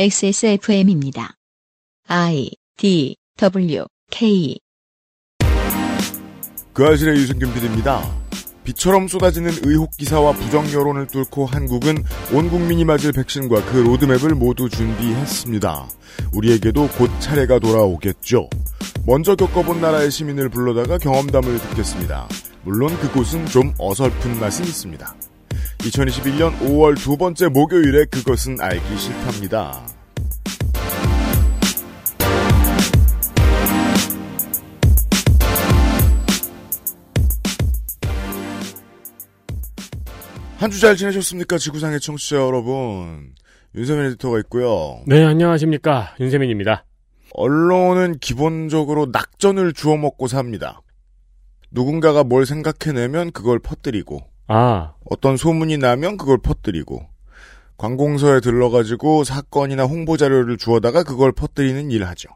XSFM입니다. I D W K 그 아실의 유승균 PD입니다. 비처럼 쏟아지는 의혹 기사와 부정 여론을 뚫고 한국은 온 국민이 맞을 백신과 그 로드맵을 모두 준비했습니다. 우리에게도 곧 차례가 돌아오겠죠. 먼저 겪어본 나라의 시민을 불러다가 경험담을 듣겠습니다. 물론 그곳은 좀 어설픈 맛은 있습니다. 2021년 5월 두 번째 목요일에 그것은 알기 싫답니다. 한 주 잘 지내셨습니까? 지구상의 청취자 여러분. 윤세민 에디터가 있고요. 네, 안녕하십니까. 윤세민입니다. 언론은 기본적으로 낙전을 주워 먹고 삽니다. 누군가가 뭘 생각해내면 그걸 퍼뜨리고, 아, 어떤 소문이 나면 그걸 퍼뜨리고, 관공서에 들러가지고 사건이나 홍보 자료를 주워다가 그걸 퍼뜨리는 일을 하죠.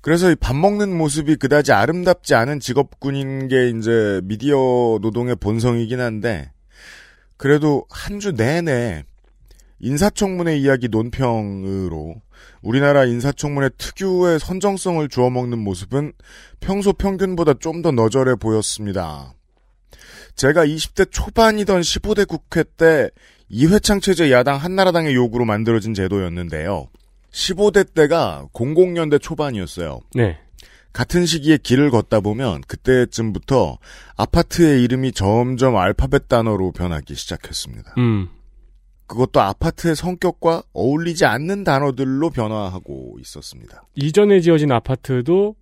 그래서 이밥 먹는 모습이 그다지 아름답지 않은 직업군인 게 이제 미디어 노동의 본성이긴 한데, 그래도 한 주 내내 인사청문회 이야기 논평으로 우리나라 인사청문회 특유의 선정성을 주워 먹는 모습은 평소 평균보다 좀 더 너절해 보였습니다. 제가 20대 초반이던 15대 국회 때 이회창 체제 야당 한나라당의 요구로 만들어진 제도였는데요. 15대 때가 00년대 초반이었어요. 네. 같은 시기에 길을 걷다 보면 그때쯤부터 아파트의 이름이 점점 알파벳 단어로 변하기 시작했습니다. 음, 그것도 아파트의 성격과 어울리지 않는 단어들로 변화하고 있었습니다. 이전에 지어진 아파트도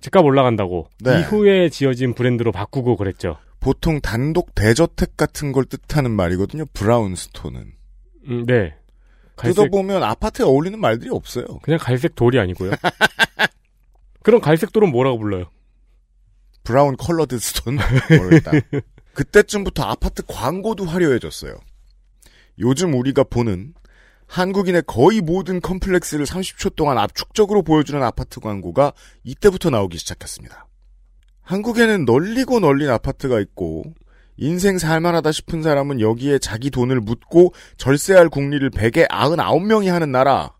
집값 올라간다고 네. 이후에 지어진 브랜드로 바꾸고 그랬죠. 보통 단독 대저택 같은 걸 뜻하는 말이거든요. brownstone은. 음, 네. 갈색, 뜯어보면 아파트에 어울리는 말들이 없어요. 그냥 갈색 돌이 아니고요. 그럼 갈색 돌은 뭐라고 불러요? Brown colored stone? 모르겠다. 그때쯤부터 아파트 광고도 화려해졌어요. 요즘 우리가 보는 한국인의 거의 모든 컴플렉스를 30초 동안 압축적으로 보여주는 아파트 광고가 이때부터 나오기 시작했습니다. 한국에는 널리고 널린 아파트가 있고 인생 살만하다 싶은 사람은 여기에 자기 돈을 묻고 절세할 국리를 100에 99명이 하는 나라.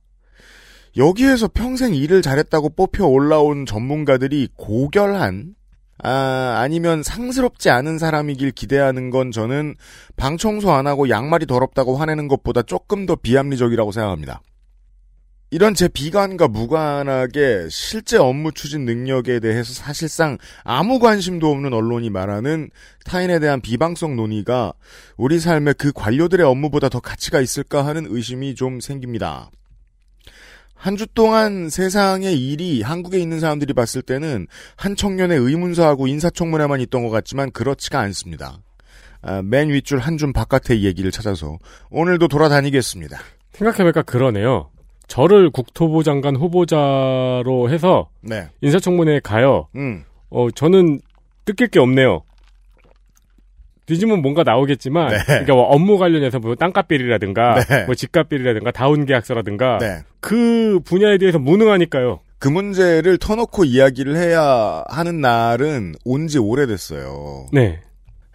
여기에서 평생 일을 잘했다고 뽑혀 올라온 전문가들이 고결한 아, 아니면 상스럽지 않은 사람이길 기대하는 건 저는 방 청소 안 하고 양말이 더럽다고 화내는 것보다 조금 더 비합리적이라고 생각합니다. 이런 제 비관과 무관하게 실제 업무 추진 능력에 대해서 사실상 아무 관심도 없는 언론이 말하는 타인에 대한 비방성 논의가 우리 삶에 그 관료들의 업무보다 더 가치가 있을까 하는 의심이 좀 생깁니다. 한 주 동안 세상의 일이 한국에 있는 사람들이 봤을 때는 한 청년의 의문사하고 인사청문회만 있던 것 같지만 그렇지가 않습니다. 아, 맨 윗줄 한 줌 바깥의 얘기를 찾아서 오늘도 돌아다니겠습니다. 생각해보니까 그러네요. 저를 국토부 장관 후보자로 해서 네. 인사청문회에 가요. 음. 어, 저는 뜯길 게 없네요. 뒤지면 뭔가 나오겠지만, 네. 그러니까 뭐 업무 관련해서 뭐 땅값 비리라든가, 네. 뭐 집값 비리라든가, 다운 계약서라든가, 네. 그 분야에 대해서 무능하니까요. 그 문제를 터놓고 이야기를 해야 하는 날은 온 지 오래됐어요. 네.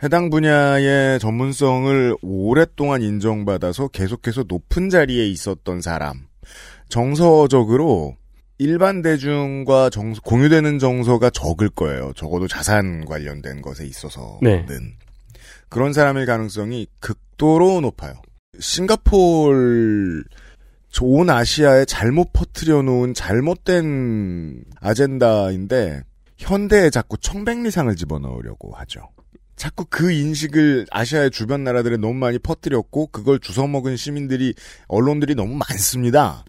해당 분야의 전문성을 오랫동안 인정받아서 계속해서 높은 자리에 있었던 사람. 정서적으로 일반 대중과 정서- 공유되는 정서가 적을 거예요. 적어도 자산 관련된 것에 있어서는. 네. 그런 사람일 가능성이 극도로 높아요. 싱가폴 온 아시아에 잘못 퍼뜨려 놓은 잘못된 아젠다인데 현대에 자꾸 청백리상을 집어넣으려고 하죠. 자꾸 그 인식을 아시아의 주변 나라들에 너무 많이 퍼뜨렸고 그걸 주워 먹은 시민들이 언론들이 너무 많습니다.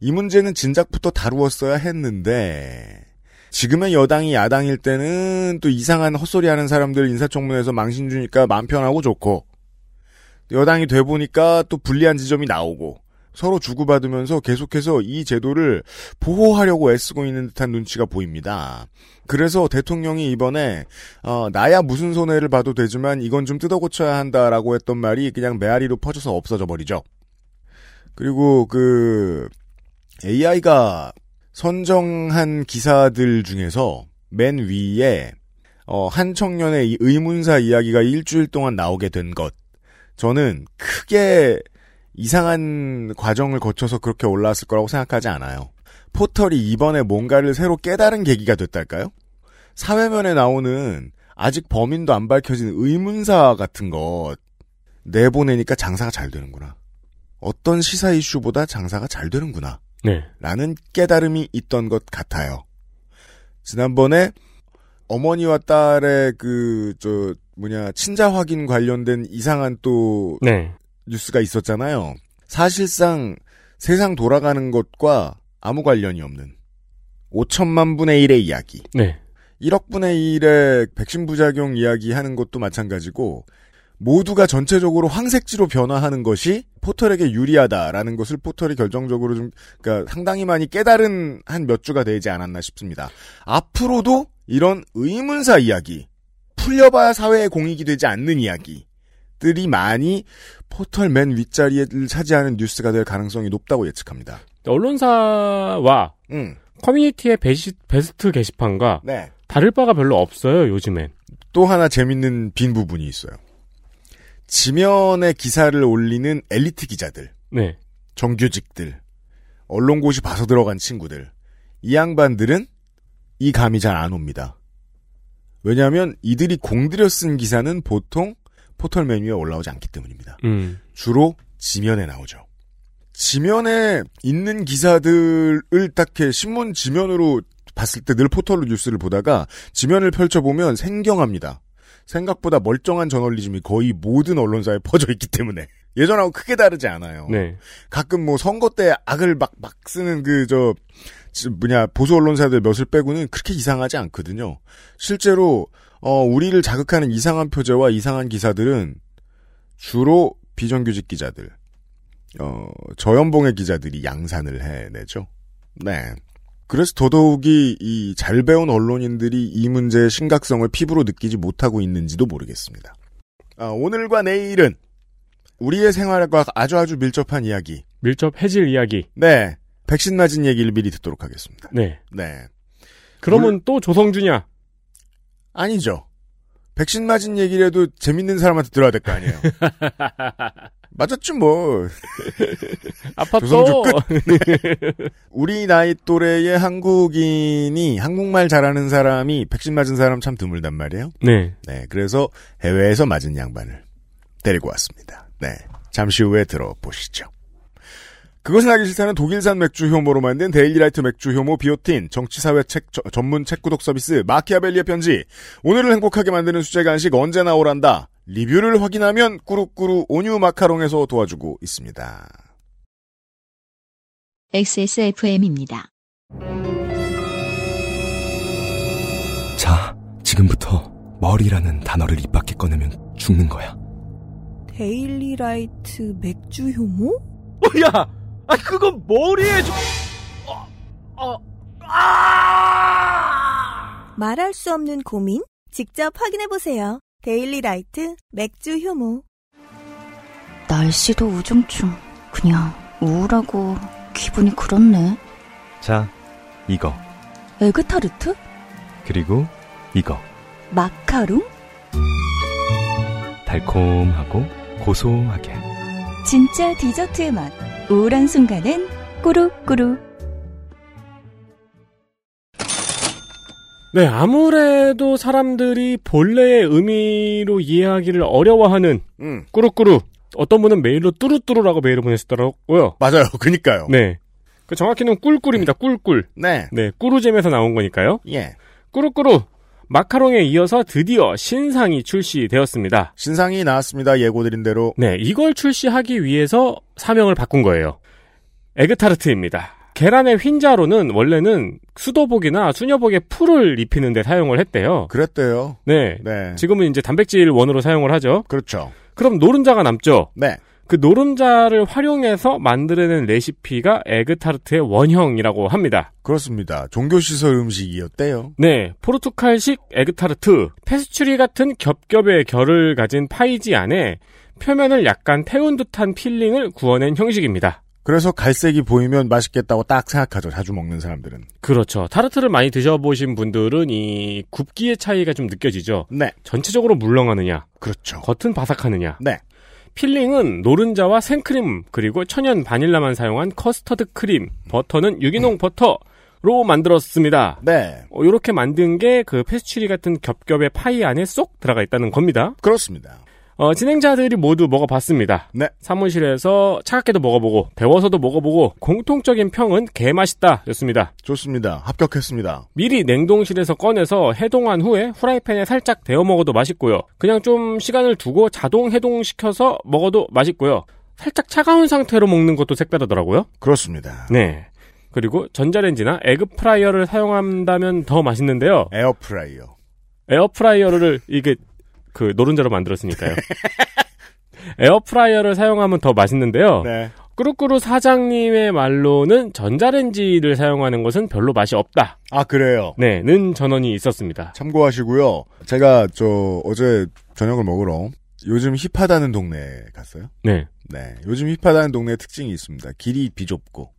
이 문제는 진작부터 다루었어야 했는데 지금의 여당이 야당일 때는 또 이상한 헛소리 하는 사람들 인사청문회에서 망신 주니까 마음 편하고 좋고 여당이 돼 보니까 또 불리한 지점이 나오고 서로 주고받으면서 계속해서 이 제도를 보호하려고 애쓰고 있는 듯한 눈치가 보입니다. 그래서 대통령이 이번에 어, 나야 무슨 손해를 봐도 되지만 이건 좀 뜯어고쳐야 한다라고 했던 말이 그냥 메아리로 퍼져서 없어져 버리죠. 그리고 그 AI가 선정한 기사들 중에서 맨 위에 어, 한 청년의 이 의문사 이야기가 일주일 동안 나오게 된 것. 저는 크게 이상한 과정을 거쳐서 그렇게 올라왔을 거라고 생각하지 않아요. 포털이 이번에 뭔가를 새로 깨달은 계기가 됐달까요? 사회면에 나오는 아직 범인도 안 밝혀진 의문사 같은 것 내보내니까 장사가 잘 되는구나. 어떤 시사 이슈보다 장사가 잘 되는구나. 네. 라는 깨달음이 있던 것 같아요. 지난번에 어머니와 딸의 그, 저, 뭐냐, 친자 확인 관련된 이상한 또 네. 뉴스가 있었잖아요. 사실상 세상 돌아가는 것과 아무 관련이 없는 5천만 분의 1의 이야기. 네. 1억 분의 1의 백신 부작용 이야기 하는 것도 마찬가지고 모두가 전체적으로 황색지로 변화하는 것이 포털에게 유리하다라는 것을 포털이 결정적으로 좀 그러니까 상당히 많이 깨달은 한 몇 주가 되지 않았나 싶습니다. 앞으로도 이런 의문사 이야기 풀려봐야 사회의 공익이 되지 않는 이야기들이 많이 포털 맨 윗자리를 차지하는 뉴스가 될 가능성이 높다고 예측합니다. 언론사와 음, 커뮤니티의 베시, 베스트 게시판과 네. 다를 바가 별로 없어요, 요즘엔. 또 하나 재밌는 빈 부분이 있어요. 지면에 기사를 올리는 엘리트 기자들, 네. 정규직들, 언론고시 봐서 들어간 친구들, 이 양반들은 이 감이 잘 안 옵니다. 왜냐하면 이들이 공들여 쓴 기사는 보통 포털 메뉴에 올라오지 않기 때문입니다. 음. 주로 지면에 나오죠. 지면에 있는 기사들을 딱히 신문 지면으로 봤을 때 늘 포털로 뉴스를 보다가 지면을 펼쳐보면 생경합니다. 생각보다 멀쩡한 저널리즘이 거의 모든 언론사에 퍼져 있기 때문에 예전하고 크게 다르지 않아요. 네. 가끔 뭐 선거 때 악을 막, 막 쓰는 그, 저, 뭐냐, 보수 언론사들 몇을 빼고는 그렇게 이상하지 않거든요. 실제로, 어, 우리를 자극하는 이상한 표제와 이상한 기사들은 주로 비정규직 기자들, 어, 저연봉의 기자들이 양산을 해내죠. 네. 그래서 더더욱이 이 잘 배운 언론인들이 이 문제의 심각성을 피부로 느끼지 못하고 있는지도 모르겠습니다. 아, 오늘과 내일은 우리의 생활과 아주 아주 밀접한 이야기. 밀접 해질 이야기. 네. 백신 맞은 얘기를 미리 듣도록 하겠습니다. 네. 네. 그러면 또 조성주냐? 아니죠. 백신 맞은 얘기를 해도 재밌는 사람한테 들어야 될 거 아니에요. 맞았지 뭐. 아팠어. 조성주 우리 나이 또래의 한국인이 한국말 잘하는 사람이 백신 맞은 사람 참 드물단 말이에요. 네. 네. 그래서 해외에서 맞은 양반을 데리고 왔습니다. 네. 잠시 후에 들어보시죠. 그것은 알기 싫다는 독일산 맥주 효모로 만든 데일리라이트 맥주 효모 비오틴, 정치사회 책 저- 전문 책 구독 서비스 마키아벨리의 편지, 오늘을 행복하게 만드는 수제 간식 언제 나 오란다, 리뷰를 확인하면 꾸루꾸루 온유 마카롱에서 도와주고 있습니다. XSFM입니다. 자, 지금부터 머리라는 단어를 입 밖에 꺼내면 죽는 거야. 데일리라이트 맥주 효모? 야! 아, 그건 머리에 좀, 어, 어, 아! 말할 수 없는 고민? 직접 확인해보세요. 데일리 라이트 맥주 효모. 날씨도 우중충. 그냥 우울하고 기분이 그렇네. 자, 이거. 에그타르트? 그리고 이거. 마카롱? 달콤하고 고소하게. 진짜 디저트의 맛. 우울한 순간엔 꾸루꾸루. 네, 아무래도 사람들이 본래의 의미로 이해하기를 어려워하는 음, 꾸루꾸루. 어떤 분은 메일로 뚜루뚜루라고 메일을 보내시더라고요. 맞아요. 그니까요. 네. 그 정확히는 꿀꿀입니다. 꿀꿀. 네. 네, 꾸루잼에서 나온 거니까요. 예. 꾸루꾸루. 마카롱에 이어서 드디어 신상이 출시되었습니다. 신상이 나왔습니다. 예고드린 대로. 네, 이걸 출시하기 위해서 사명을 바꾼 거예요. 에그타르트입니다. 계란의 흰자로는 원래는 수도복이나 수녀복에 풀을 입히는 데 사용을 했대요. 그랬대요. 네. 네. 지금은 이제 단백질 원으로 사용을 하죠. 그렇죠. 그럼 노른자가 남죠. 네. 그 노른자를 활용해서 만들어낸 레시피가 에그타르트의 원형이라고 합니다. 그렇습니다. 종교시설 음식이었대요. 네, 포르투갈식 에그타르트. 페스츄리 같은 겹겹의 결을 가진 파이지 안에 표면을 약간 태운 듯한 filling을 구워낸 형식입니다. 그래서 갈색이 보이면 맛있겠다고 딱 생각하죠. 자주 먹는 사람들은. 그렇죠. 타르트를 많이 드셔보신 분들은 이 굽기의 차이가 좀 느껴지죠. 네. 전체적으로 물렁하느냐, 그렇죠. 겉은 바삭하느냐. 네. filling은 노른자와 생크림 그리고 천연 바닐라만 사용한 커스터드 크림, 버터는 유기농 버터로 만들었습니다. 네. 어, 이렇게 만든 게 그 페스츄리 같은 겹겹의 파이 안에 쏙 들어가 있다는 겁니다. 그렇습니다. 어, 진행자들이 모두 먹어봤습니다. 네. 사무실에서 차갑게도 먹어보고 데워서도 먹어보고 공통적인 평은 개맛있다 였습니다. 좋습니다. 합격했습니다. 미리 냉동실에서 꺼내서 해동한 후에 후라이팬에 살짝 데워 먹어도 맛있고요. 그냥 좀 시간을 두고 자동 해동시켜서 먹어도 맛있고요. 살짝 차가운 상태로 먹는 것도 색다르더라고요. 그렇습니다. 네. 그리고 전자레인지나 에그프라이어를 사용한다면 더 맛있는데요. 에어프라이어. 에어프라이어를 이게 그 노른자로 만들었으니까요. 에어프라이어를 사용하면 더 맛있는데요. 네. 꾸루꾸루 사장님의 말로는 전자레인지를 사용하는 것은 별로 맛이 없다. 아, 그래요. 네, 는 전언이 있었습니다. 참고하시고요. 제가 저 어제 저녁을 먹으러 요즘 힙하다는 동네에 갔어요. 네. 네. 요즘 힙하다는 동네의 특징이 있습니다. 길이 비좁고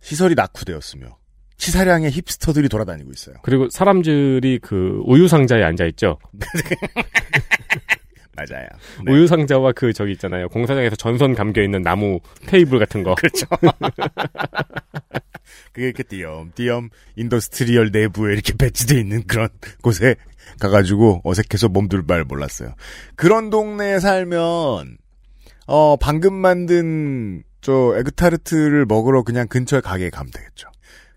시설이 낙후되었으며 치사량의 힙스터들이 돌아다니고 있어요. 그리고 사람들이 그 우유 상자에 앉아 있죠. 맞아요. 네. 우유 상자와 그 저기 있잖아요. 공사장에서 전선 감겨 있는 나무 테이블 같은 거. 그렇죠. 그게 이렇게 띄엄띄엄 industrial 내부에 이렇게 배치되어 있는 그런 곳에 가가지고 어색해서 몸둘 바를 몰랐어요. 그런 동네에 살면 어 방금 만든 저 에그타르트를 먹으러 그냥 근처에 가게에 가면 되겠죠.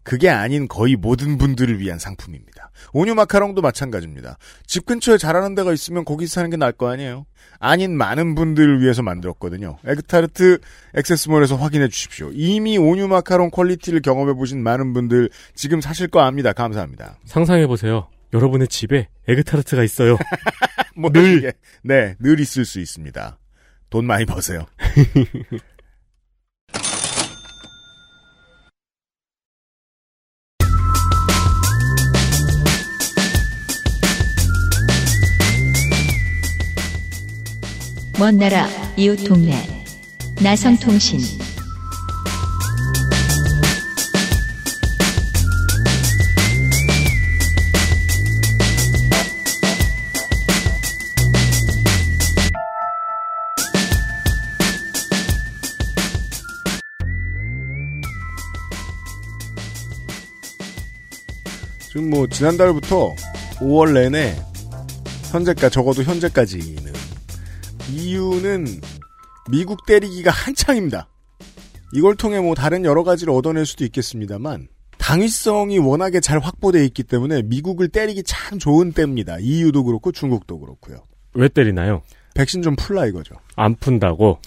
그게 아닌 거의 모든 분들을 위한 상품입니다. 온유 마카롱도 마찬가지입니다. 집 근처에 잘하는 데가 있으면 거기서 사는 게 나을 거 아니에요. 아닌 많은 분들을 위해서 만들었거든요. 에그타르트 액세스몰에서 확인해 주십시오. 이미 온유 마카롱 퀄리티를 경험해 보신 많은 분들 지금 사실 거 압니다. 감사합니다. 상상해 보세요. 여러분의 집에 에그타르트가 있어요. 뭐 늘. 네, 늘 있을 수 있습니다. 돈 많이 버세요. 먼 나라 이웃 동네. 나성통신. 지금 뭐 지난달부터 5월 내내 현재까 적어도 현재까지는 이유는 미국 때리기가 한창입니다. 이걸 통해 뭐 다른 여러 가지를 얻어낼 수도 있겠습니다만 당위성이 워낙에 잘 확보되어 있기 때문에 미국을 때리기 참 좋은 때입니다. EU도 그렇고 중국도 그렇고요. 왜 때리나요? 백신 좀 풀라 이거죠. 안 푼다고.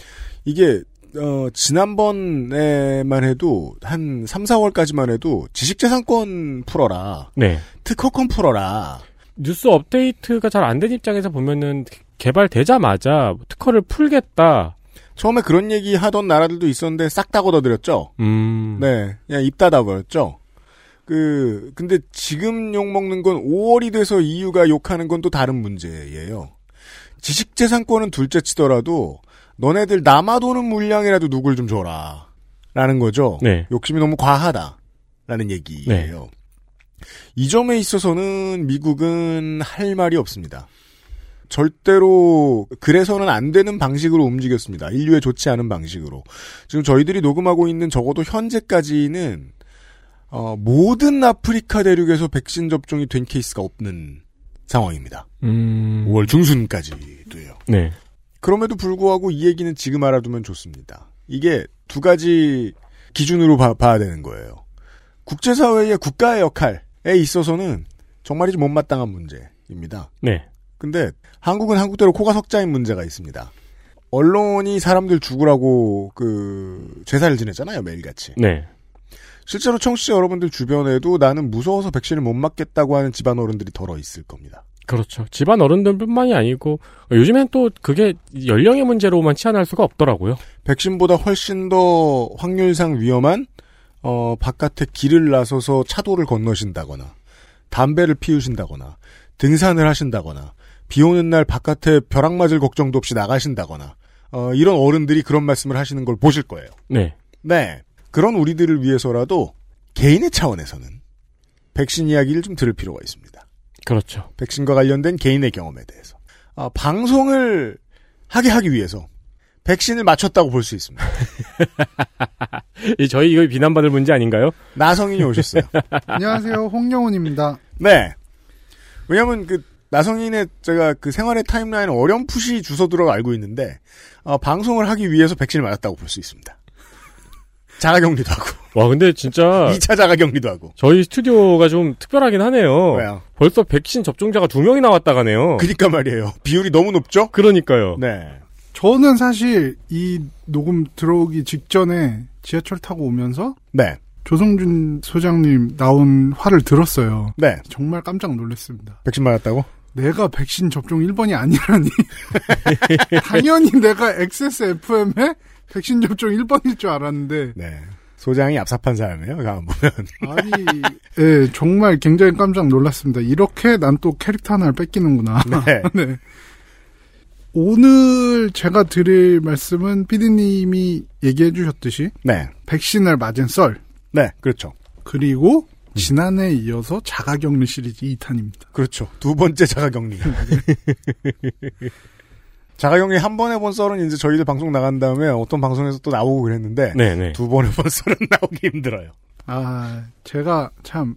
이게 어, 지난번에만 해도 한 3, 4월까지만 해도 지식재산권 풀어라. 네. 특허권 풀어라. 뉴스 업데이트가 잘 안 된 입장에서 보면은 개발되자마자 특허를 풀겠다. 처음에 그런 얘기 하던 나라들도 있었는데 싹 다 걷어들였죠. 음. 네, 그냥 입 닫아버렸죠. 그 근데 지금 욕 먹는 건 5월이 돼서 EU가 욕하는 건 또 다른 문제예요. 지식재산권은 둘째치더라도 너네들 남아도는 물량이라도 누굴 좀 줘라. 라는 거죠. 네. 욕심이 너무 과하다. 라는 얘기예요. 이 점에 있어서는 미국은 할 말이 없습니다. 절대로 그래서는 안 되는 방식으로 움직였습니다. 인류에 좋지 않은 방식으로. 지금 저희들이 녹음하고 있는 적어도 현재까지는 어, 모든 아프리카 대륙에서 백신 접종이 된 케이스가 없는 상황입니다. 음. 5월 중순까지도요. 네. 그럼에도 불구하고 이 얘기는 지금 알아두면 좋습니다. 이게 두 가지 기준으로 봐, 봐야 되는 거예요. 국제사회의 국가의 역할에 있어서는 정말이지 못마땅한 문제입니다. 네. 근데 한국은 한국대로 코가 석자인 문제가 있습니다. 언론이 사람들 죽으라고 그 제사를 지냈잖아요 매일같이. 네. 실제로 청취자 여러분들 주변에도 나는 무서워서 백신을 못 맞겠다고 하는 집안 어른들이 덜어 있을 겁니다. 그렇죠. 집안 어른들뿐만이 아니고 요즘엔 또 그게 연령의 문제로만 치환할 수가 없더라고요. 백신보다 훨씬 더 확률상 위험한 어 바깥에 길을 나서서 차도를 건너신다거나 담배를 피우신다거나 등산을 하신다거나 비 오는 날 바깥에 벼락 맞을 걱정도 없이 나가신다거나 어 이런 어른들이 그런 말씀을 하시는 걸 보실 거예요. 네. 네. 그런 우리들을 위해서라도 개인의 차원에서는 백신 이야기를 좀 들을 필요가 있습니다. 그렇죠. 백신과 관련된 개인의 경험에 대해서. 아, 방송을 하게 하기 위해서 백신을 맞췄다고 볼 수 있습니다. 이 저희 이거 비난받을 문제 아닌가요? 나성인이 오셨어요. 안녕하세요, 홍영훈입니다. 네. 왜냐면 그 나성인의 제가 그 생활의 타임라인 어렴풋이 주소들어 알고 있는데 어, 방송을 하기 위해서 백신을 맞았다고 볼 수 있습니다. 자가격리도 하고 와 근데 진짜 2차 자가격리도 하고 저희 스튜디오가 좀 특별하긴 하네요. 왜요? 벌써 백신 접종자가 두 명이 나왔다 가네요. 그니까 말이에요. 비율이 너무 높죠? 그러니까요. 네. 저는 사실 이 녹음 들어오기 직전에 지하철 타고 오면서 네. 조성준 소장님 나온 화를 들었어요. 네. 정말 깜짝 놀랐습니다. 백신 맞았다고? 내가 백신 접종 1번이 아니라니. 당연히 내가 XSFM에 백신 접종 1번일 줄 알았는데. 네. 소장이 얍삽한 사람이에요. 가만 보면. 아니, 예, 정말 굉장히 깜짝 놀랐습니다. 이렇게 난 또 캐릭터 하나를 뺏기는구나. 네. 네. 오늘 제가 드릴 말씀은 피디님이 얘기해 주셨듯이 네. 백신을 맞은 썰 네. 그렇죠. 그리고 지난해에 이어서 자가격리 시리즈 2탄입니다. 그렇죠. 두 번째 자가격리. 자가격리 한 번 해본 썰은 이제 저희들 방송 나간 다음에 어떤 방송에서 또 나오고 그랬는데 네네. 두 번 해본 썰은 나오기 힘들어요. 아, 제가 참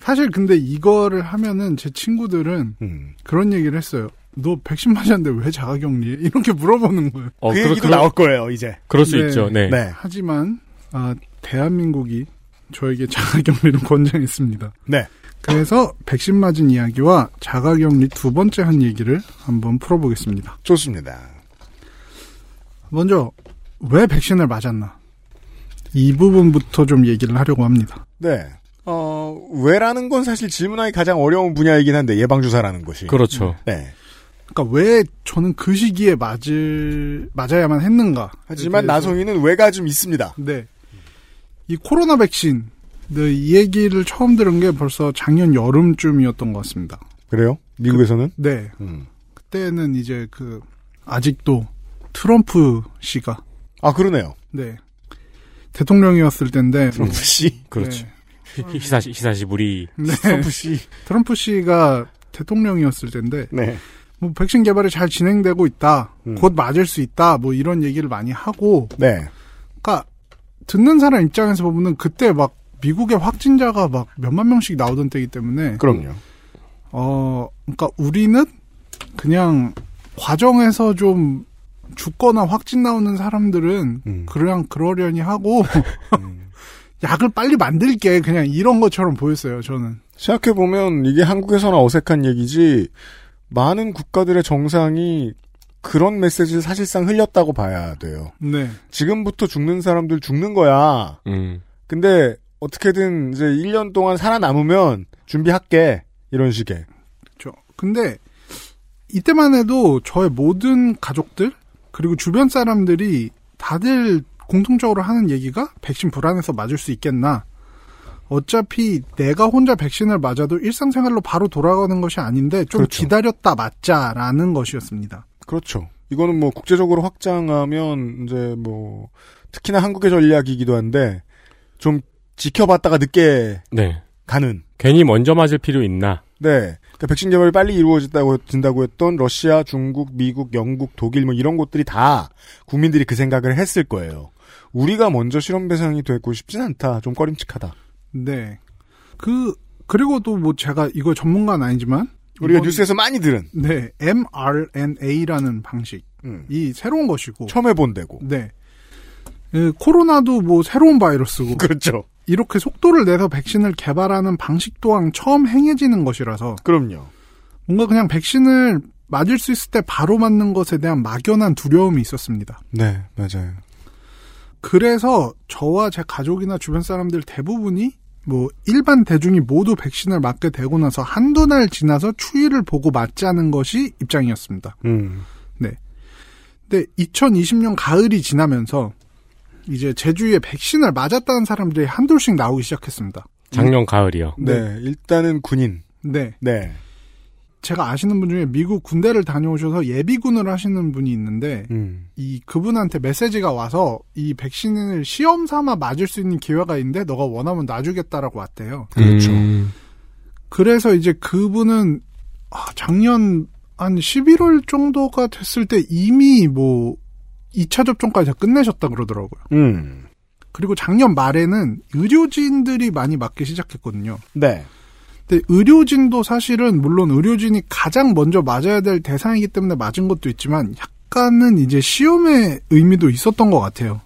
사실 근데 이거를 하면은 제 친구들은 음. 그런 얘기를 했어요. 너 백신 맞았는데 왜 자가격리해? 이렇게 물어보는 거예요. 어, 그 그러- 얘기도 그러- 나올 거예요, 이제. 그럴 수 네. 있죠. 네. 네. 하지만 아, 대한민국이 저에게 자가격리를 권장했습니다. 네. 그래서 백신 맞은 이야기와 자가격리 두 번째 한 얘기를 한번 풀어보겠습니다. 좋습니다. 먼저 왜 백신을 맞았나? 이 부분부터 좀 얘기를 하려고 합니다. 네. 어, 왜라는 건 사실 질문하기 가장 어려운 분야이긴 한데, 예방주사라는 것이. 그렇죠. 네. 그러니까 왜 저는 그 시기에 맞을 맞아야만 했는가? 하지만 나성이는 왜가 좀 있습니다. 네. 이 코로나 백신 네, 이 얘기를 처음 들은 게 벌써 작년 여름쯤이었던 것 같습니다. 그래요? 미국에서는? 네. 음. 그때는 이제 그 아직도 트럼프 씨가 아, 그러네요. 네 대통령이었을 때인데 트럼프 씨. 그렇죠. 네. 희사시, 희사시부리. 네. 트럼프 씨. 트럼프 씨가 대통령이었을 때인데 네. 뭐 백신 개발이 잘 진행되고 있다. 음. 곧 맞을 수 있다. 뭐 이런 얘기를 많이 하고 네. 그러니까 듣는 사람 입장에서 보면은 그때 막 미국의 확진자가 막 몇만 명씩 나오던 때이기 때문에 그럼요. 어 그러니까 우리는 그냥 과정에서 좀 죽거나 확진 나오는 사람들은 음. 그냥 그러려니 하고 음. 약을 빨리 만들게 그냥 이런 것처럼 보였어요 저는 생각해보면 이게 한국에서나 어색한 얘기지, 많은 국가들의 정상이 그런 메시지를 사실상 흘렸다고 봐야 돼요. 네 지금부터 죽는 사람들 죽는 거야. 음. 근데 어떻게든 이제 1년 동안 살아남으면 준비할게. 이런 식의. 그렇죠. 근데 이때만 해도 저의 모든 가족들 그리고 주변 사람들이 다들 공통적으로 하는 얘기가 백신 불안해서 맞을 수 있겠나. 어차피 내가 혼자 백신을 맞아도 일상생활로 바로 돌아가는 것이 아닌데 좀 그렇죠. 기다렸다 맞자라는 것이었습니다. 그렇죠. 이거는 뭐 국제적으로 확장하면 이제 뭐 특히나 한국의 전략이기도 한데 좀 지켜봤다가 늦게 네. 가는. 괜히 먼저 맞을 필요 있나? 네. 그러니까 백신 개발이 빨리 이루어진다고 된다고 했던 러시아, 중국, 미국, 영국, 독일 뭐 이런 곳들이 다 국민들이 그 생각을 했을 거예요. 우리가 먼저 실험 대상이 되고 싶진 않다. 좀 꺼림칙하다. 네. 그 그리고 또 뭐 제가 이거 전문가는 아니지만 우리가 뉴스에서 많이 들은 네 mRNA라는 방식이 음. 새로운 것이고 처음 해본대고. 네. 예, 코로나도 뭐 새로운 바이러스고 그렇죠. 이렇게 속도를 내서 백신을 개발하는 방식 또한 처음 행해지는 것이라서 그럼요. 뭔가 그냥 백신을 맞을 수 있을 때 바로 맞는 것에 대한 막연한 두려움이 있었습니다. 네, 맞아요. 그래서 저와 제 가족이나 주변 사람들 대부분이 뭐 일반 대중이 모두 백신을 맞게 되고 나서 한두 달 지나서 추이를 보고 맞자는 것이 입장이었습니다. 음. 근데 2020년 가을이 지나면서 이제 제주에 백신을 맞았다는 사람들이 한둘씩 나오기 시작했습니다. 작년 가을이요. 네, 일단은 군인. 네. 네. 제가 아시는 분 중에 미국 군대를 다녀오셔서 예비군을 하시는 분이 있는데 음. 이 그분한테 메시지가 와서 이 백신을 시험 삼아 맞을 수 있는 기회가 있는데 너가 원하면 놔주겠다라고 왔대요. 그렇죠. 음. 그래서 이제 그분은 아, 작년 한 11월 정도가 됐을 때 이미 뭐 2차 접종까지 다 끝내셨다 그러더라고요. 음. 그리고 작년 말에는 의료진들이 많이 맞기 시작했거든요. 네. 근데 의료진도 사실은 물론 의료진이 가장 먼저 맞아야 될 대상이기 때문에 맞은 것도 있지만 약간은 이제 시험의 의미도 있었던 것 같아요.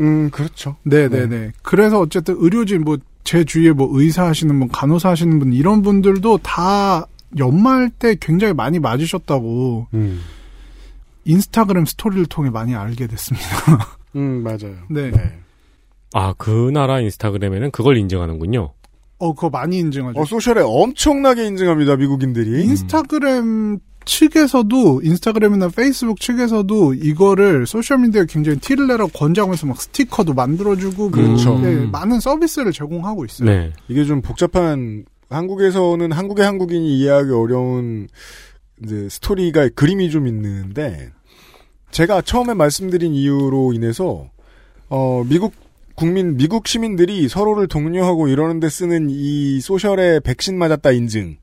음, 그렇죠. 네네 네. 그래서 어쨌든 의료진 뭐 제 주위에 뭐 의사 하시는 분, 간호사 하시는 분 이런 분들도 다 연말 때 굉장히 많이 맞으셨다고 음. 인스타그램 스토리를 통해 많이 알게 됐습니다. 음, 맞아요. 네. 아, 그 나라 인스타그램에는 그걸 인정하는군요. 어, 그거 많이 인증하죠. 어, 소셜에 엄청나게 인증합니다, 미국인들이. 인스타그램 측에서도 인스타그램이나 페이스북 측에서도 이거를 소셜미디어에 굉장히 티를 내라고 권장하면서 막 스티커도 만들어주고 그렇죠. 뭐, 네, 음. 많은 서비스를 제공하고 있어요. 네. 이게 좀 복잡한 한국에서는 한국의 한국인이 이해하기 어려운 이제 스토리가 그림이 좀 있는데 제가 처음에 말씀드린 이유로 인해서 어 미국 국민 미국 시민들이 서로를 독려하고 이러는데 쓰는 이 소셜에 백신 맞았다 인증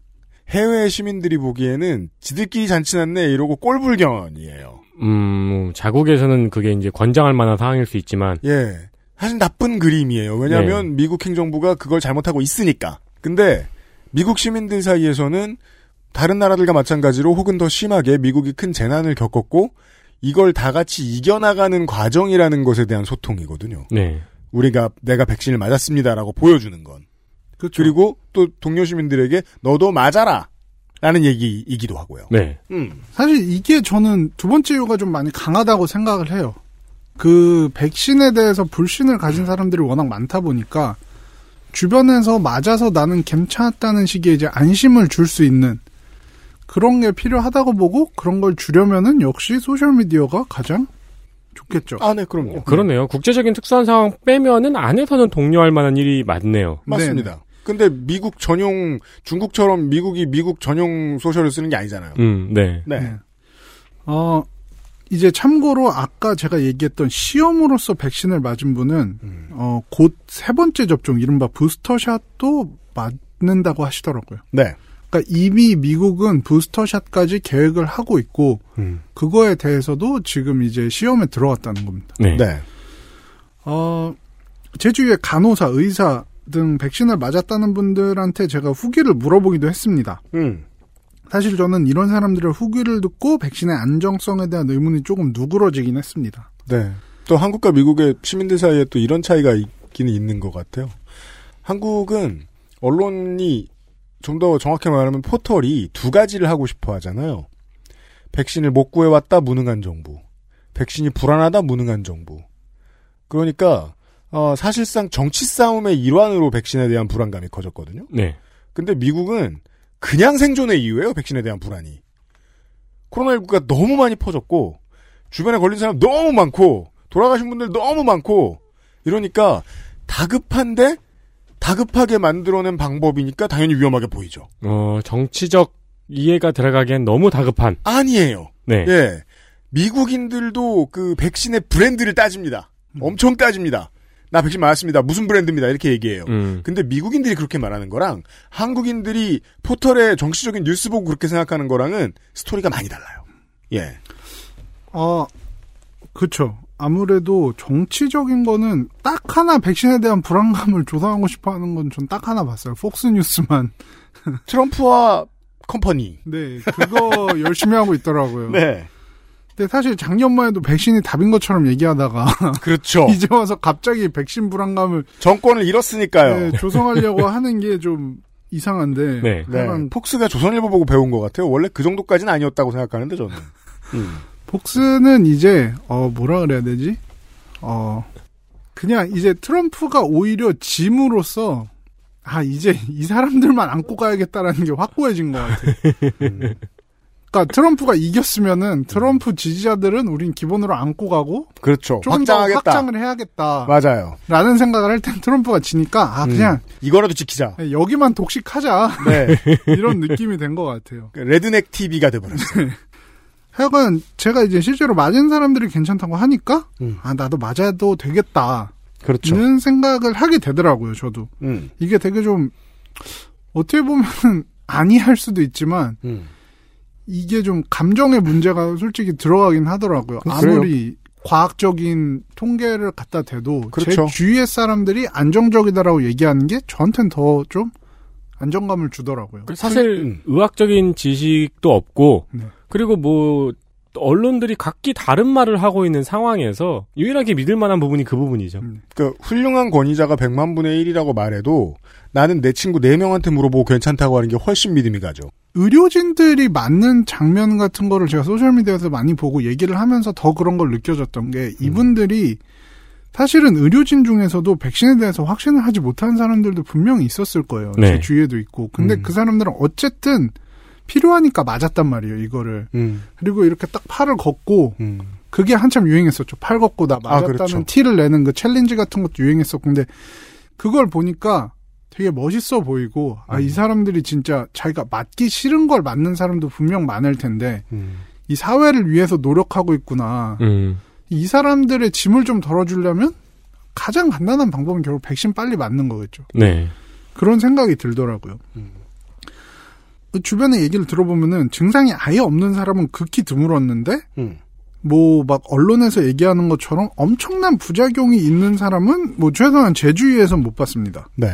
해외 시민들이 보기에는 지들끼리 잔치났네 이러고 꼴불견이에요. 음, 자국에서는 그게 이제 권장할 만한 상황일 수 있지만, 예. 사실 나쁜 그림이에요. 왜냐하면 미국 행정부가 그걸 잘못하고 있으니까. 근데 미국 시민들 사이에서는 다른 나라들과 마찬가지로 혹은 더 심하게 미국이 큰 재난을 겪었고 이걸 다 같이 이겨나가는 과정이라는 것에 대한 소통이거든요. 네. 우리가 내가 백신을 맞았습니다라고 보여주는 건. 그렇죠. 리고 또 동료 시민들에게 너도 맞아라 라는 얘기이기도 하고요. 네. 음. 사실 이게 저는 두 번째 이유가 좀 많이 강하다고 생각을 해요. 그 백신에 대해서 불신을 가진 사람들이 워낙 많다 보니까 주변에서 맞아서 나는 괜찮았다는 식의 이제 안심을 줄 수 있는 그런 게 필요하다고 보고 그런 걸 주려면은 역시 소셜 미디어가 가장 좋겠죠. 아, 네, 그럼요. 그러네요. 국제적인 특수한 상황 빼면은 안에서는 독려할 만한 일이 많네요. 맞습니다. 근데 미국 전용 중국처럼 미국이 미국 전용 소셜을 쓰는 게 아니잖아요. 음, 네. 네. 네. 어, 이제 참고로 아까 제가 얘기했던 시험으로서 백신을 맞은 분은 음. 어, 곧 세 번째 접종 이른바 부스터샷도 맞는다고 하시더라고요. 네. 그러니까 이미 미국은 부스터샷까지 계획을 하고 있고 음. 그거에 대해서도 지금 이제 시험에 들어갔다는 겁니다. 네. 네. 어, 제 주위에 간호사, 의사 등 백신을 맞았다는 분들한테 제가 후기를 물어보기도 했습니다. 음. 사실 저는 이런 사람들의 후기를 듣고 백신의 안정성에 대한 의문이 조금 누그러지긴 했습니다. 네. 또 한국과 미국의 시민들 사이에 또 이런 차이가 있기는 있는 것 같아요. 한국은 언론이 좀 더 정확히 말하면 포털이 두 가지를 하고 싶어 하잖아요. 백신을 못 구해왔다 무능한 정부. 백신이 불안하다 무능한 정부. 그러니까 어, 사실상 정치 싸움의 일환으로 백신에 대한 불안감이 커졌거든요. 네. 근데 미국은 그냥 생존의 이유예요. 백신에 대한 불안이. 코로나19가 너무 많이 퍼졌고 주변에 걸린 사람 너무 많고 돌아가신 분들 너무 많고 이러니까 다급한데 다급하게 만들어낸 방법이니까 당연히 위험하게 보이죠. 어, 정치적 이해가 들어가기엔 너무 다급한. 아니에요. 네. 예. 미국인들도 그 백신의 브랜드를 따집니다. 엄청 따집니다. 나 백신 맞았습니다. 무슨 브랜드입니다. 이렇게 얘기해요. 음. 근데 미국인들이 그렇게 말하는 거랑 한국인들이 포털에 정치적인 뉴스 보고 그렇게 생각하는 거랑은 스토리가 많이 달라요. 예. 어, 그쵸. 아무래도 정치적인 거는 딱 하나 백신에 대한 불안감을 조성하고 싶어 하는 건 전 딱 하나 봤어요. 폭스뉴스만. 트럼프와 컴퍼니. 네, 그거 열심히 하고 있더라고요. 네. 근데 사실 작년만 해도 백신이 답인 것처럼 얘기하다가 그렇죠. 이제 와서 갑자기 백신 불안감을 정권을 잃었으니까요. 네, 조성하려고 하는 게 좀 이상한데. 네. 네. 폭스가 조선일보 보고 배운 것 같아요. 원래 그 정도까지는 아니었다고 생각하는데 저는. 음. 폭스는 이제 어 뭐라 그래야 되지? 어 그냥 이제 트럼프가 오히려 짐으로써 아 이제 이 사람들만 안고 가야겠다라는 게 확고해진 것 같아. 음. 그러니까 트럼프가 이겼으면은 트럼프 지지자들은 우린 기본으로 안고 가고 그렇죠. 좀더 확장하겠다. 확장을 해야겠다라는 맞아요. 생각을 할 땐 트럼프가 지니까 아 그냥 이거라도 지키자. 여기만 독식하자 네. 이런 느낌이 된 것 같아요. 레드넥 TV가 돼버렸어요. 하여간 제가 이제 실제로 맞은 사람들이 괜찮다고 하니까 음. 아 나도 맞아도 되겠다. 그렇죠. 는 생각을 하게 되더라고요, 저도. 음. 이게 되게 좀, 어떻게 보면, 아니할 수도 있지만, 음. 이게 좀 감정의 문제가 솔직히 들어가긴 하더라고요. 그래요. 아무리 과학적인 통계를 갖다 대도 그렇죠. 제 주위의 사람들이 안정적이다라고 얘기하는 게 저한테는 더 좀 안정감을 주더라고요. 사실 음. 의학적인 지식도 없고 네. 그리고 뭐 언론들이 각기 다른 말을 하고 있는 상황에서 유일하게 믿을 만한 부분이 그 부분이죠. 음. 그 훌륭한 권위자가 100만 분의 1이라고 말해도 나는 내 친구 4명한테 물어보고 괜찮다고 하는 게 훨씬 믿음이 가죠. 의료진들이 맞는 장면 같은 거를 제가 소셜미디어에서 많이 보고 얘기를 하면서 더 그런 걸 느껴졌던 게 이분들이 사실은 의료진 중에서도 백신에 대해서 확신을 하지 못하는 사람들도 분명히 있었을 거예요. 네. 제 주위에도 있고. 근데 음. 그 사람들은 어쨌든 필요하니까 맞았단 말이에요, 이거를. 음. 그리고 이렇게 딱 팔을 걷고 음. 그게 한참 유행했었죠. 팔 걷고 나 아, 맞았다는 그렇죠. 티를 내는 그 챌린지 같은 것도 유행했었고 근데 그걸 보니까 되게 멋있어 보이고 아 음. 이 사람들이 진짜 자기가 맞기 싫은 걸 맞는 사람도 분명 많을 텐데 음. 이 사회를 위해서 노력하고 있구나. 음. 이 사람들의 짐을 좀 덜어주려면 가장 간단한 방법은 결국 백신 빨리 맞는 거겠죠. 네. 그런 생각이 들더라고요. 음. 그 주변의 얘기를 들어보면은 증상이 아예 없는 사람은 극히 드물었는데 음. 뭐막 언론에서 얘기하는 것처럼 엄청난 부작용이 있는 사람은 뭐 최소한 제 주위에선 못 봤습니다. 네.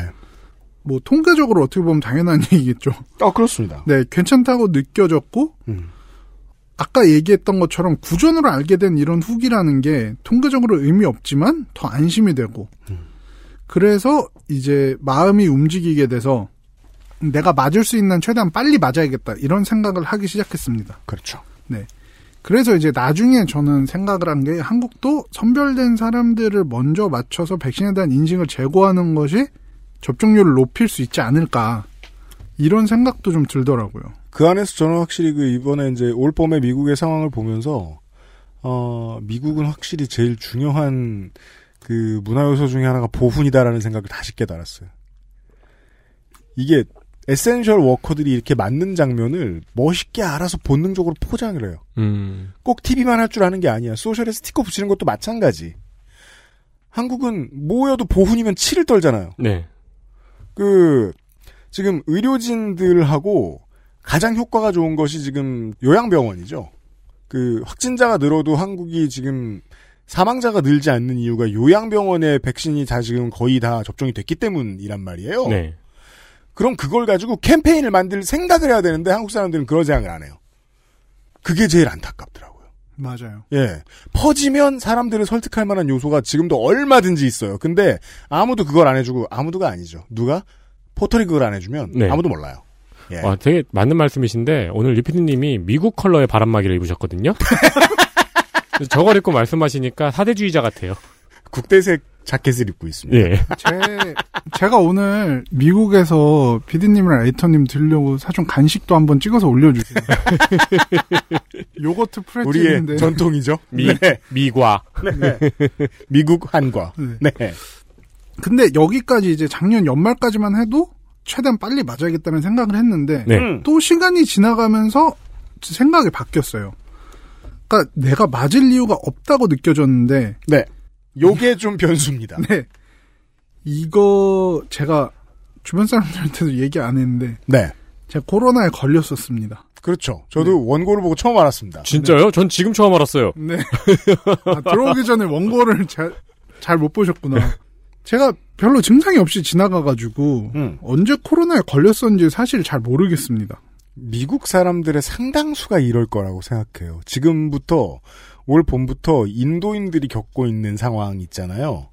뭐 통계적으로 어떻게 보면 당연한 얘기겠죠. 어, 그렇습니다. 네, 괜찮다고 느껴졌고 음. 아까 얘기했던 것처럼 구전으로 알게 된 이런 후기라는 게 통계적으로 의미 없지만 더 안심이 되고 그래서 이제 마음이 움직이게 돼서 내가 맞을 수 있는 최대한 빨리 맞아야겠다 이런 생각을 하기 시작했습니다. 그렇죠. 그래서 이제 나중에 저는 생각을 한 게 한국도 선별된 사람들을 먼저 맞춰서 백신에 대한 인식을 제고하는 것이 접종률을 높일 수 있지 않을까 이런 생각도 좀 들더라고요. 그 안에서 저는 확실히 그 이번에 이제 올 봄에 미국의 상황을 보면서 어 미국은 확실히 제일 중요한 그 문화 요소 중에 하나가 보훈이다라는 생각을 다시 깨달았어요. 이게 essential worker들이 이렇게 맞는 장면을 멋있게 알아서 본능적으로 포장을 해요. 음. 꼭 TV만 할 줄 아는 게 아니야. social에 스티커 붙이는 것도 마찬가지. 한국은 모여도 보훈이면 치를 떨잖아요. 네. 그 지금 의료진들하고 가장 효과가 좋은 것이 지금 요양병원이죠. 그 확진자가 늘어도 한국이 지금 사망자가 늘지 않는 이유가 요양병원의 백신이 다 지금 거의 다 접종이 됐기 때문이란 말이에요. 네. 그럼 그걸 가지고 캠페인을 만들 생각을 해야 되는데 한국 사람들은 그런 생각을 안 해요. 그게 제일 안타깝더라고요. 맞아요. 예. 퍼지면 사람들을 설득할 만한 요소가 지금도 얼마든지 있어요. 근데 아무도 그걸 안 해주고, 아무도가 아니죠. 누가? 포털이 그걸 안 해주면 네. 아무도 몰라요. 예. 와, 되게 맞는 말씀이신데 오늘 리피디님이 미국 컬러의 바람막이를 입으셨거든요. 저걸 입고 말씀하시니까 사대주의자 같아요. 국대색 자켓을 입고 있습니다. 예. 제, 제가 오늘 미국에서 비디님이랑 에이터님 들려고 사준 간식도 한번 찍어서 올려주세요. 요거트 프레첼인데. 전통이죠. 미, 네. 미과. 네. 미국 한과. 네. 네. 근데 여기까지 이제 작년 연말까지만 해도 최대한 빨리 맞아야겠다는 생각을 했는데 네. 음. 또 시간이 지나가면서 생각이 바뀌었어요. 그러니까 내가 맞을 이유가 없다고 느껴졌는데 네. 요게 좀 변수입니다. 네. 이거 제가 주변 사람들한테도 얘기 안 했는데 네. 제가 코로나에 걸렸었습니다. 그렇죠. 저도 원고를 보고 처음 알았습니다. 진짜요? 전 지금 처음 알았어요. 네. 아, 들어오기 전에 원고를 잘 못 보셨구나. 제가 별로 증상이 없이 지나가가지고 음. 언제 코로나에 걸렸었는지 사실 잘 모르겠습니다. 미국 사람들의 상당수가 이럴 거라고 생각해요. 지금부터 올 봄부터 인도인들이 겪고 있는 상황 있잖아요.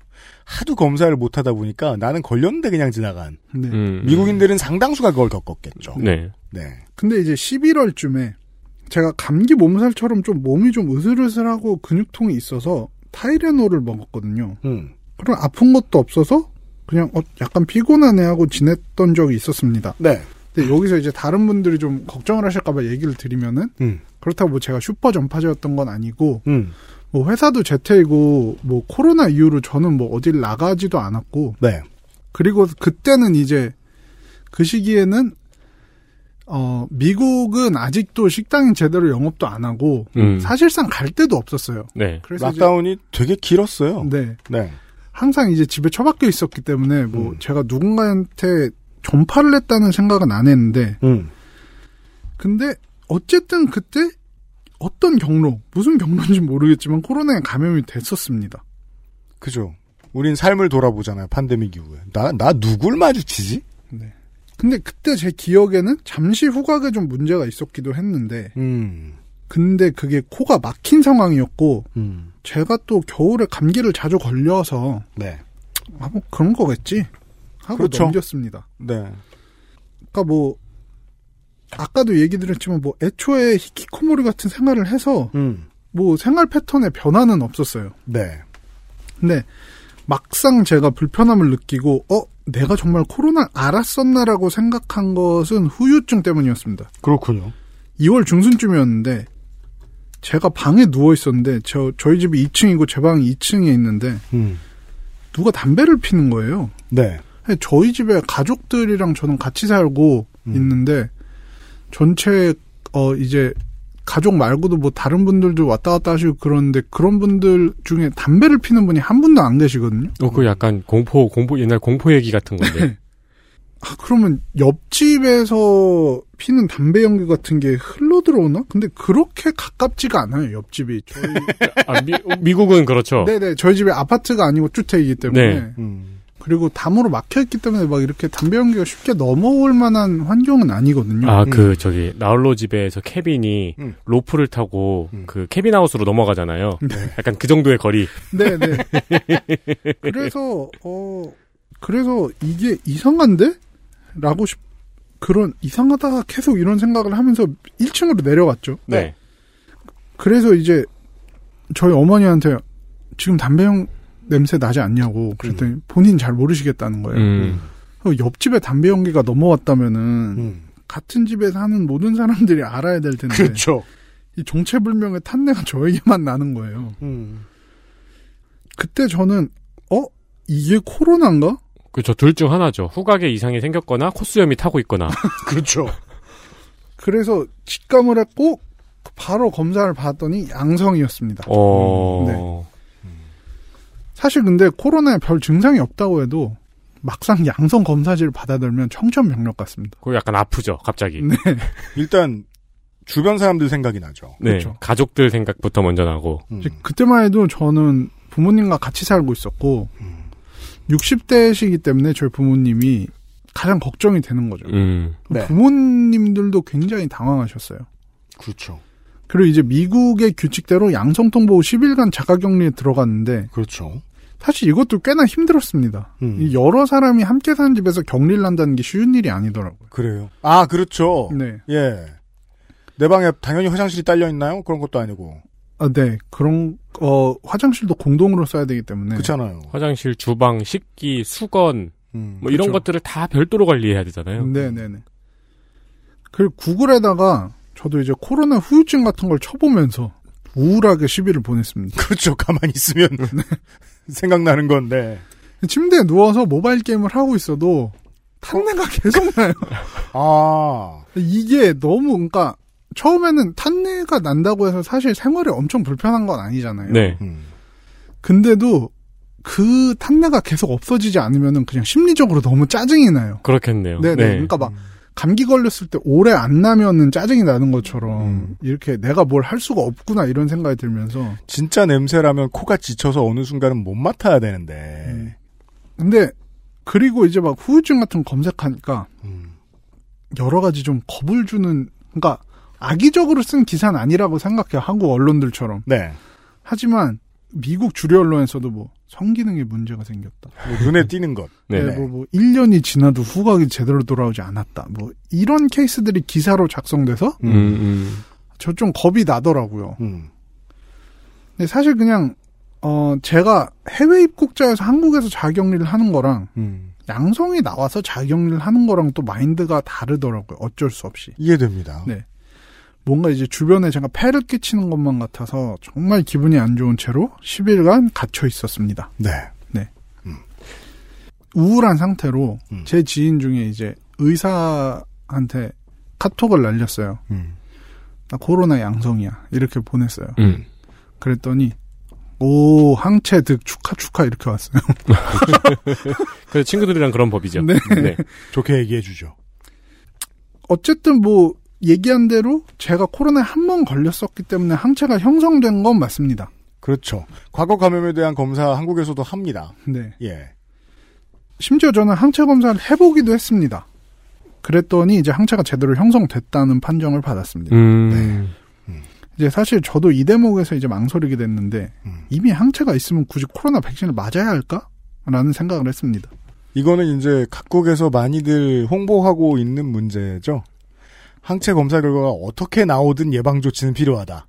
하도 검사를 못 하다 보니까 나는 걸렸는데 그냥 지나간 네. 음. 미국인들은 상당수가 그걸 겪었겠죠. 네. 네. 근데 이제 11월쯤에 제가 감기 몸살처럼 좀 몸이 좀 으슬으슬하고 근육통이 있어서 타이레놀을 먹었거든요. 음. 그럼 아픈 것도 없어서 그냥 어, 약간 피곤하네 하고 지냈던 적이 있었습니다. 네. 근데 여기서 이제 다른 분들이 좀 걱정을 하실까봐 얘기를 드리면은 음. 그렇다고 뭐 제가 슈퍼 전파자였던 건 아니고 음. 뭐 회사도 재택이고 뭐 코로나 이후로 저는 뭐 어딜 나가지도 않았고 네. 그리고 그때는 이제 그 시기에는 어 미국은 아직도 식당이 제대로 영업도 안 하고 음. 사실상 갈 데도 없었어요. 네. 그래서 락다운이 되게 길었어요. 네 네. 항상 이제 집에 처박혀 있었기 때문에 뭐 음. 제가 누군가한테 전파를 했다는 생각은 안 했는데 음. 근데 어쨌든 그때 어떤 경로, 무슨 경로인지 모르겠지만 코로나에 감염이 됐었습니다. 그죠. 우린 삶을 돌아보잖아요. 팬데믹 이후에. 나, 나 누굴 마주치지? 근데 그때 제 기억에는 잠시 후각에 좀 문제가 있었기도 했는데, 음. 근데 그게 코가 막힌 상황이었고, 음. 제가 또 겨울에 감기를 자주 걸려서, 네. 아, 뭐 그런 거겠지? 하고 그렇죠. 넘겼습니다. 네. 그러니까 뭐, 아까도 얘기 드렸지만 뭐, 애초에 히키코모리 같은 생활을 해서, 음. 뭐 생활 패턴에 변화는 없었어요. 네. 근데 막상 제가 불편함을 느끼고 어 내가 정말 코로나 알았었나라고 생각한 것은 후유증 때문이었습니다. 그렇군요. 2월 중순쯤이었는데 제가 방에 누워 있었는데 저 저희 집이 2층이고 제 방이 2층에 있는데 음. 누가 담배를 피는 거예요. 네. 저희 집에 가족들이랑 저는 같이 살고 음. 있는데 전체 어 이제 가족 말고도 뭐 다른 분들도 왔다 갔다 하시고 그러는데 그런 분들 중에 담배를 피는 분이 한 분도 안 계시거든요. 어, 그 약간 공포, 공포, 옛날 공포 얘기 같은 건데. 아, 그러면 옆집에서 피는 담배 연기 같은 게 흘러 들어오나? 근데 그렇게 가깝지가 않아요, 옆집이. 저희, 아, 미, 미국은 그렇죠. 네네, 저희 집이 아파트가 아니고 주택이기 때문에. 네. 음. 그리고 담으로 막혀있기 때문에 막 이렇게 담배 연기가 쉽게 넘어올 만한 환경은 아니거든요. 아, 그, 저기, 나홀로 집에서 케빈이 음. 로프를 타고 음. 그 케빈하우스로 넘어가잖아요. 네. 약간 그 정도의 거리. 네네. 그래서, 어, 그래서 이게 이상한데? 라고 싶, 그런, 이상하다가 계속 이런 생각을 하면서 1층으로 내려갔죠. 네. 그래서 이제 저희 어머니한테 지금 담배형 냄새 나지 않냐고 그랬더니 본인 잘 모르시겠다는 거예요. 음. 어, 옆집에 담배 연기가 넘어왔다면은 음. 같은 집에 사는 모든 사람들이 알아야 될 텐데 그렇죠. 이 정체불명의 탄내가 저에게만 나는 거예요. 음. 그때 저는 어 이게 코로나인가? 그죠. 둘 중 하나죠. 후각에 이상이 생겼거나 코수염이 타고 있거나. 그렇죠. 그래서 직감을 했고 바로 검사를 받았더니 양성이었습니다. 어. 네. 사실 근데 코로나에 별 증상이 없다고 해도 막상 양성 검사지를 받아들면 청천벽력 같습니다. 그거 약간 아프죠. 갑자기. 네. 일단 주변 사람들 생각이 나죠. 네. 그렇죠. 가족들 생각부터 먼저 나고. 음. 그때만 해도 저는 부모님과 같이 살고 있었고 음. 60대시기 때문에 저희 부모님이 가장 걱정이 되는 거죠. 음. 네. 부모님들도 굉장히 당황하셨어요. 그렇죠. 그리고 이제 미국의 규칙대로 양성 통보 후 10일간 자가격리에 들어갔는데 그렇죠. 사실 이것도 꽤나 힘들었습니다. 음. 이 여러 사람이 함께 사는 집에서 격리를 한다는 게 쉬운 일이 아니더라고요. 그래요. 아, 그렇죠. 네. 예. 내 방에 당연히 화장실이 딸려 있나요? 그런 것도 아니고. 아, 네. 그런, 어, 화장실도 공동으로 써야 되기 때문에. 그렇잖아요. 화장실, 주방, 식기, 수건, 음. 뭐 이런 그쵸. 것들을 다 별도로 관리해야 되잖아요. 네 네 네. 그리고 구글에다가 저도 이제 코로나 후유증 같은 걸 쳐보면서 우울하게 시비를 보냈습니다. 그렇죠. 가만히 있으면 생각나는 건데. 침대에 누워서 모바일 게임을 하고 있어도 탄내가 계속 나요. 아, 이게 너무, 그러니까 처음에는 탄내가 난다고 해서 사실 생활이 엄청 불편한 건 아니잖아요. 네. 음. 근데도 그 탄내가 계속 없어지지 않으면은 그냥 심리적으로 너무 짜증이 나요. 그렇겠네요. 네네. 그러니까 막 감기 걸렸을 때 오래 안 나면은 짜증이 나는 것처럼 음. 이렇게 내가 뭘 할 수가 없구나 이런 생각이 들면서 진짜 냄새라면 코가 지쳐서 어느 순간은 못 맡아야 되는데. 근데 그리고 이제 막 후유증 같은 거 검색하니까 음. 여러 가지 좀 겁을 주는 그러니까 악의적으로 쓴 기사는 아니라고 생각해요. 한국 언론들처럼. 네. 하지만 미국 주류 언론에서도 뭐 성기능에 문제가 생겼다. 뭐 눈에 띄는 것. 네. 네, 뭐, 뭐, 1년이 지나도 후각이 제대로 돌아오지 않았다. 뭐, 이런 케이스들이 기사로 작성돼서 음, 음. 저좀 겁이 나더라고요. 음. 근데 사실 그냥, 어, 제가 해외 입국자여서 한국에서 자격리를 하는 거랑 음. 양성이 나와서 자격리를 하는 거랑 또 마인드가 다르더라고요. 어쩔 수 없이. 이해됩니다. 네. 뭔가 이제 주변에 제가 폐를 끼치는 것만 같아서 정말 기분이 안 좋은 채로 10일간 갇혀 있었습니다. 네. 우울한 상태로 음. 제 지인 중에 이제 의사한테 카톡을 날렸어요. 음. 나 코로나 양성이야. 이렇게 보냈어요. 음. 그랬더니 오 항체 득 축하 축하 이렇게 왔어요. 그래서 친구들이랑 그런 법이죠. 네. 좋게 얘기해 주죠. 어쨌든 뭐 얘기한 대로 제가 코로나에 한 번 걸렸었기 때문에 항체가 형성된 건 맞습니다. 그렇죠. 과거 감염에 대한 검사 한국에서도 합니다. 네. 예. 심지어 저는 항체 검사를 해보기도 했습니다. 그랬더니 이제 항체가 제대로 형성됐다는 판정을 받았습니다. 음. 이제 사실 저도 이 대목에서 이제 망설이게 됐는데 음. 이미 항체가 있으면 굳이 코로나 백신을 맞아야 할까? 라는 생각을 했습니다. 이거는 이제 각국에서 많이들 홍보하고 있는 문제죠. 항체 검사 결과가 어떻게 나오든 예방 조치는 필요하다.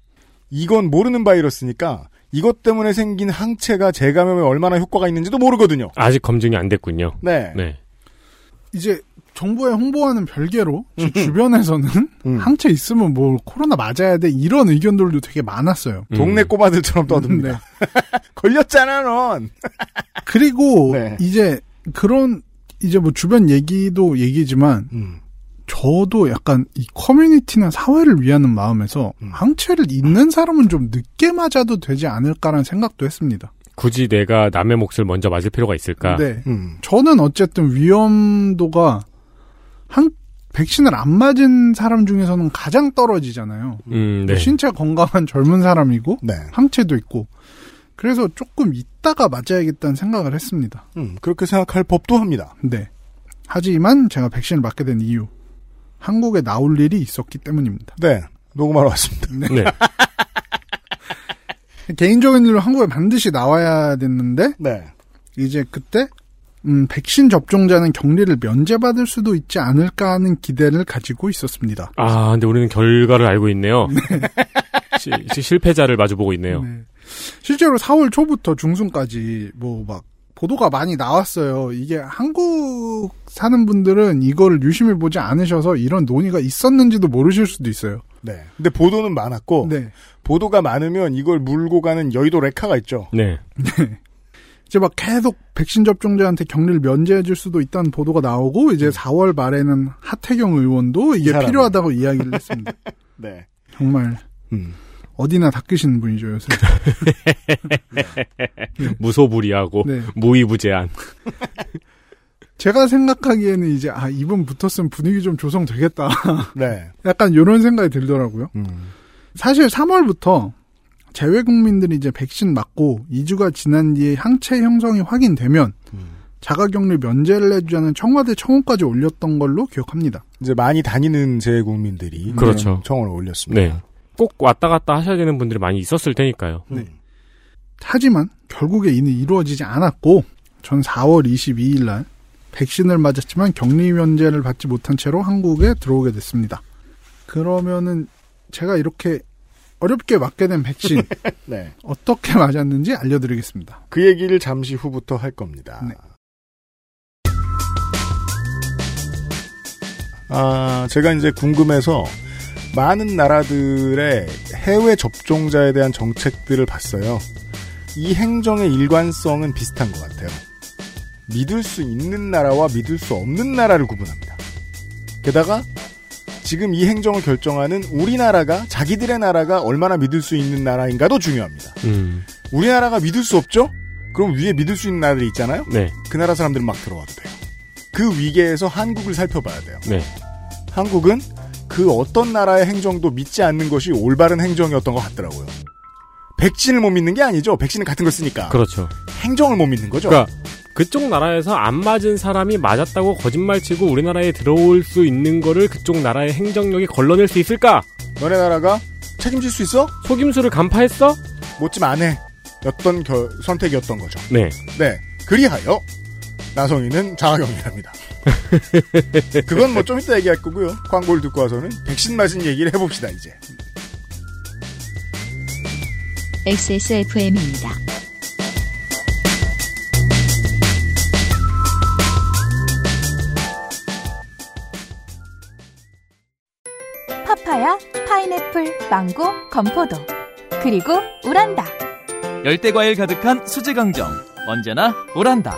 이건 모르는 바이러스니까 이것 때문에 생긴 항체가 재감염에 얼마나 효과가 있는지도 모르거든요. 아직 검증이 안 됐군요. 네. 네. 이제 정부에 홍보하는 별개로 제 주변에서는 음. 항체 있으면 뭐 코로나 맞아야 돼 이런 의견들도 되게 많았어요. 음. 동네 꼬마들처럼 떠듭니다. 네. 걸렸잖아, 넌. 그리고 네. 이제 그런 이제 뭐 주변 얘기도 얘기지만 음. 저도 약간 이 커뮤니티나 사회를 위하는 마음에서 음. 항체를 있는 사람은 좀 늦게 맞아도 되지 않을까라는 생각도 했습니다. 굳이 내가 남의 몫을 먼저 맞을 필요가 있을까? 네. 음. 저는 어쨌든 위험도가 한 백신을 안 맞은 사람 중에서는 가장 떨어지잖아요. 음, 네. 신체 건강한 젊은 사람이고 네. 항체도 있고 그래서 조금 있다가 맞아야겠다는 생각을 했습니다. 음, 그렇게 생각할 법도 합니다. 네. 하지만 제가 백신을 맞게 된 이유 한국에 나올 일이 있었기 때문입니다. 네. 녹음하러 왔습니다. 네. 개인적인 일로 한국에 반드시 나와야 됐는데 네. 이제 그때 음, 백신 접종자는 격리를 면제받을 수도 있지 않을까 하는 기대를 가지고 있었습니다. 아, 근데 우리는 결과를 알고 있네요. 시- 시- 실패자를 마주보고 있네요. 네. 실제로 4월 초부터 중순까지 뭐 막 보도가 많이 나왔어요. 이게 한국 사는 분들은 이거를 유심히 보지 않으셔서 이런 논의가 있었는지도 모르실 수도 있어요. 네. 근데 보도는 많았고 네. 보도가 많으면 이걸 물고 가는 여의도 레카가 있죠. 네. 이제 막 계속 백신 접종자한테 격리를 면제해 줄 수도 있다는 보도가 나오고 이제 4월 말에는 하태경 의원도 이게. 필요하다고 이야기를 했습니다. 네. 정말 음. 어디나 닦으시는 분이죠, 요새. 무소불위하고 네. 무이부재한. 제가 생각하기에는 이제 아, 이분 붙었으면 분위기 좀 조성되겠다. 네. 약간 이런 생각이 들더라고요. 음. 사실 3월부터 재외 국민들이 이제 백신 맞고 2주가 지난 뒤에 항체 형성이 확인되면 음. 자가격리 면제를 해주자는 청와대 청원까지 올렸던 걸로 기억합니다. 이제 많이 다니는 재국민들이 그렇죠. 청원을 올렸습니다. 네. 꼭 왔다 갔다 하셔야 되는 분들이 많이 있었을 테니까요. 음. 하지만 결국에 이는 이루어지지 않았고 전 4월 22일 날 백신을 맞았지만 격리 면제를 받지 못한 채로 한국에 들어오게 됐습니다. 그러면은 제가 이렇게 어렵게 맞게 된 백신 네. 어떻게 맞았는지 알려드리겠습니다. 그 얘기를 잠시 후부터 할 겁니다. 네. 아, 제가 이제 궁금해서 많은 나라들의 해외 접종자에 대한 정책들을 봤어요. 이 행정의 일관성은 비슷한 것 같아요. 믿을 수 있는 나라와 믿을 수 없는 나라를 구분합니다. 게다가 지금 이 행정을 결정하는 우리나라가 자기들의 나라가 얼마나 믿을 수 있는 나라인가도 중요합니다. 음. 우리나라가 믿을 수 없죠? 그럼 위에 믿을 수 있는 나라들이 있잖아요? 네. 그 나라 사람들은 막 들어와도 돼요. 그 위계에서 한국을 살펴봐야 돼요. 네. 한국은 그 어떤 나라의 행정도 믿지 않는 것이 올바른 행정이었던 것 같더라고요. 백신을 못 믿는 게 아니죠. 백신은 같은 걸 쓰니까. 그렇죠. 행정을 못 믿는 거죠. 그러니까 그쪽 나라에서 안 맞은 사람이 맞았다고 거짓말 치고 우리나라에 들어올 수 있는 거를 그쪽 나라의 행정력이 걸러낼 수 있을까? 너네 나라가 책임질 수 있어? 속임수를 간파했어? 못좀 안 해. 결- 선택이었던 거죠. 네. 네. 그리하여 나성이는 자가격리랍니다. 그건 뭐 좀 이따 얘기할 거고요. 광고를 듣고 와서는 백신 맞은 얘기를 해봅시다 이제. XSFM입니다. 파파야, 파인애플, 망고, 건포도. 그리고 우란다. 열대과일 가득한 수제강정 언제나 오란다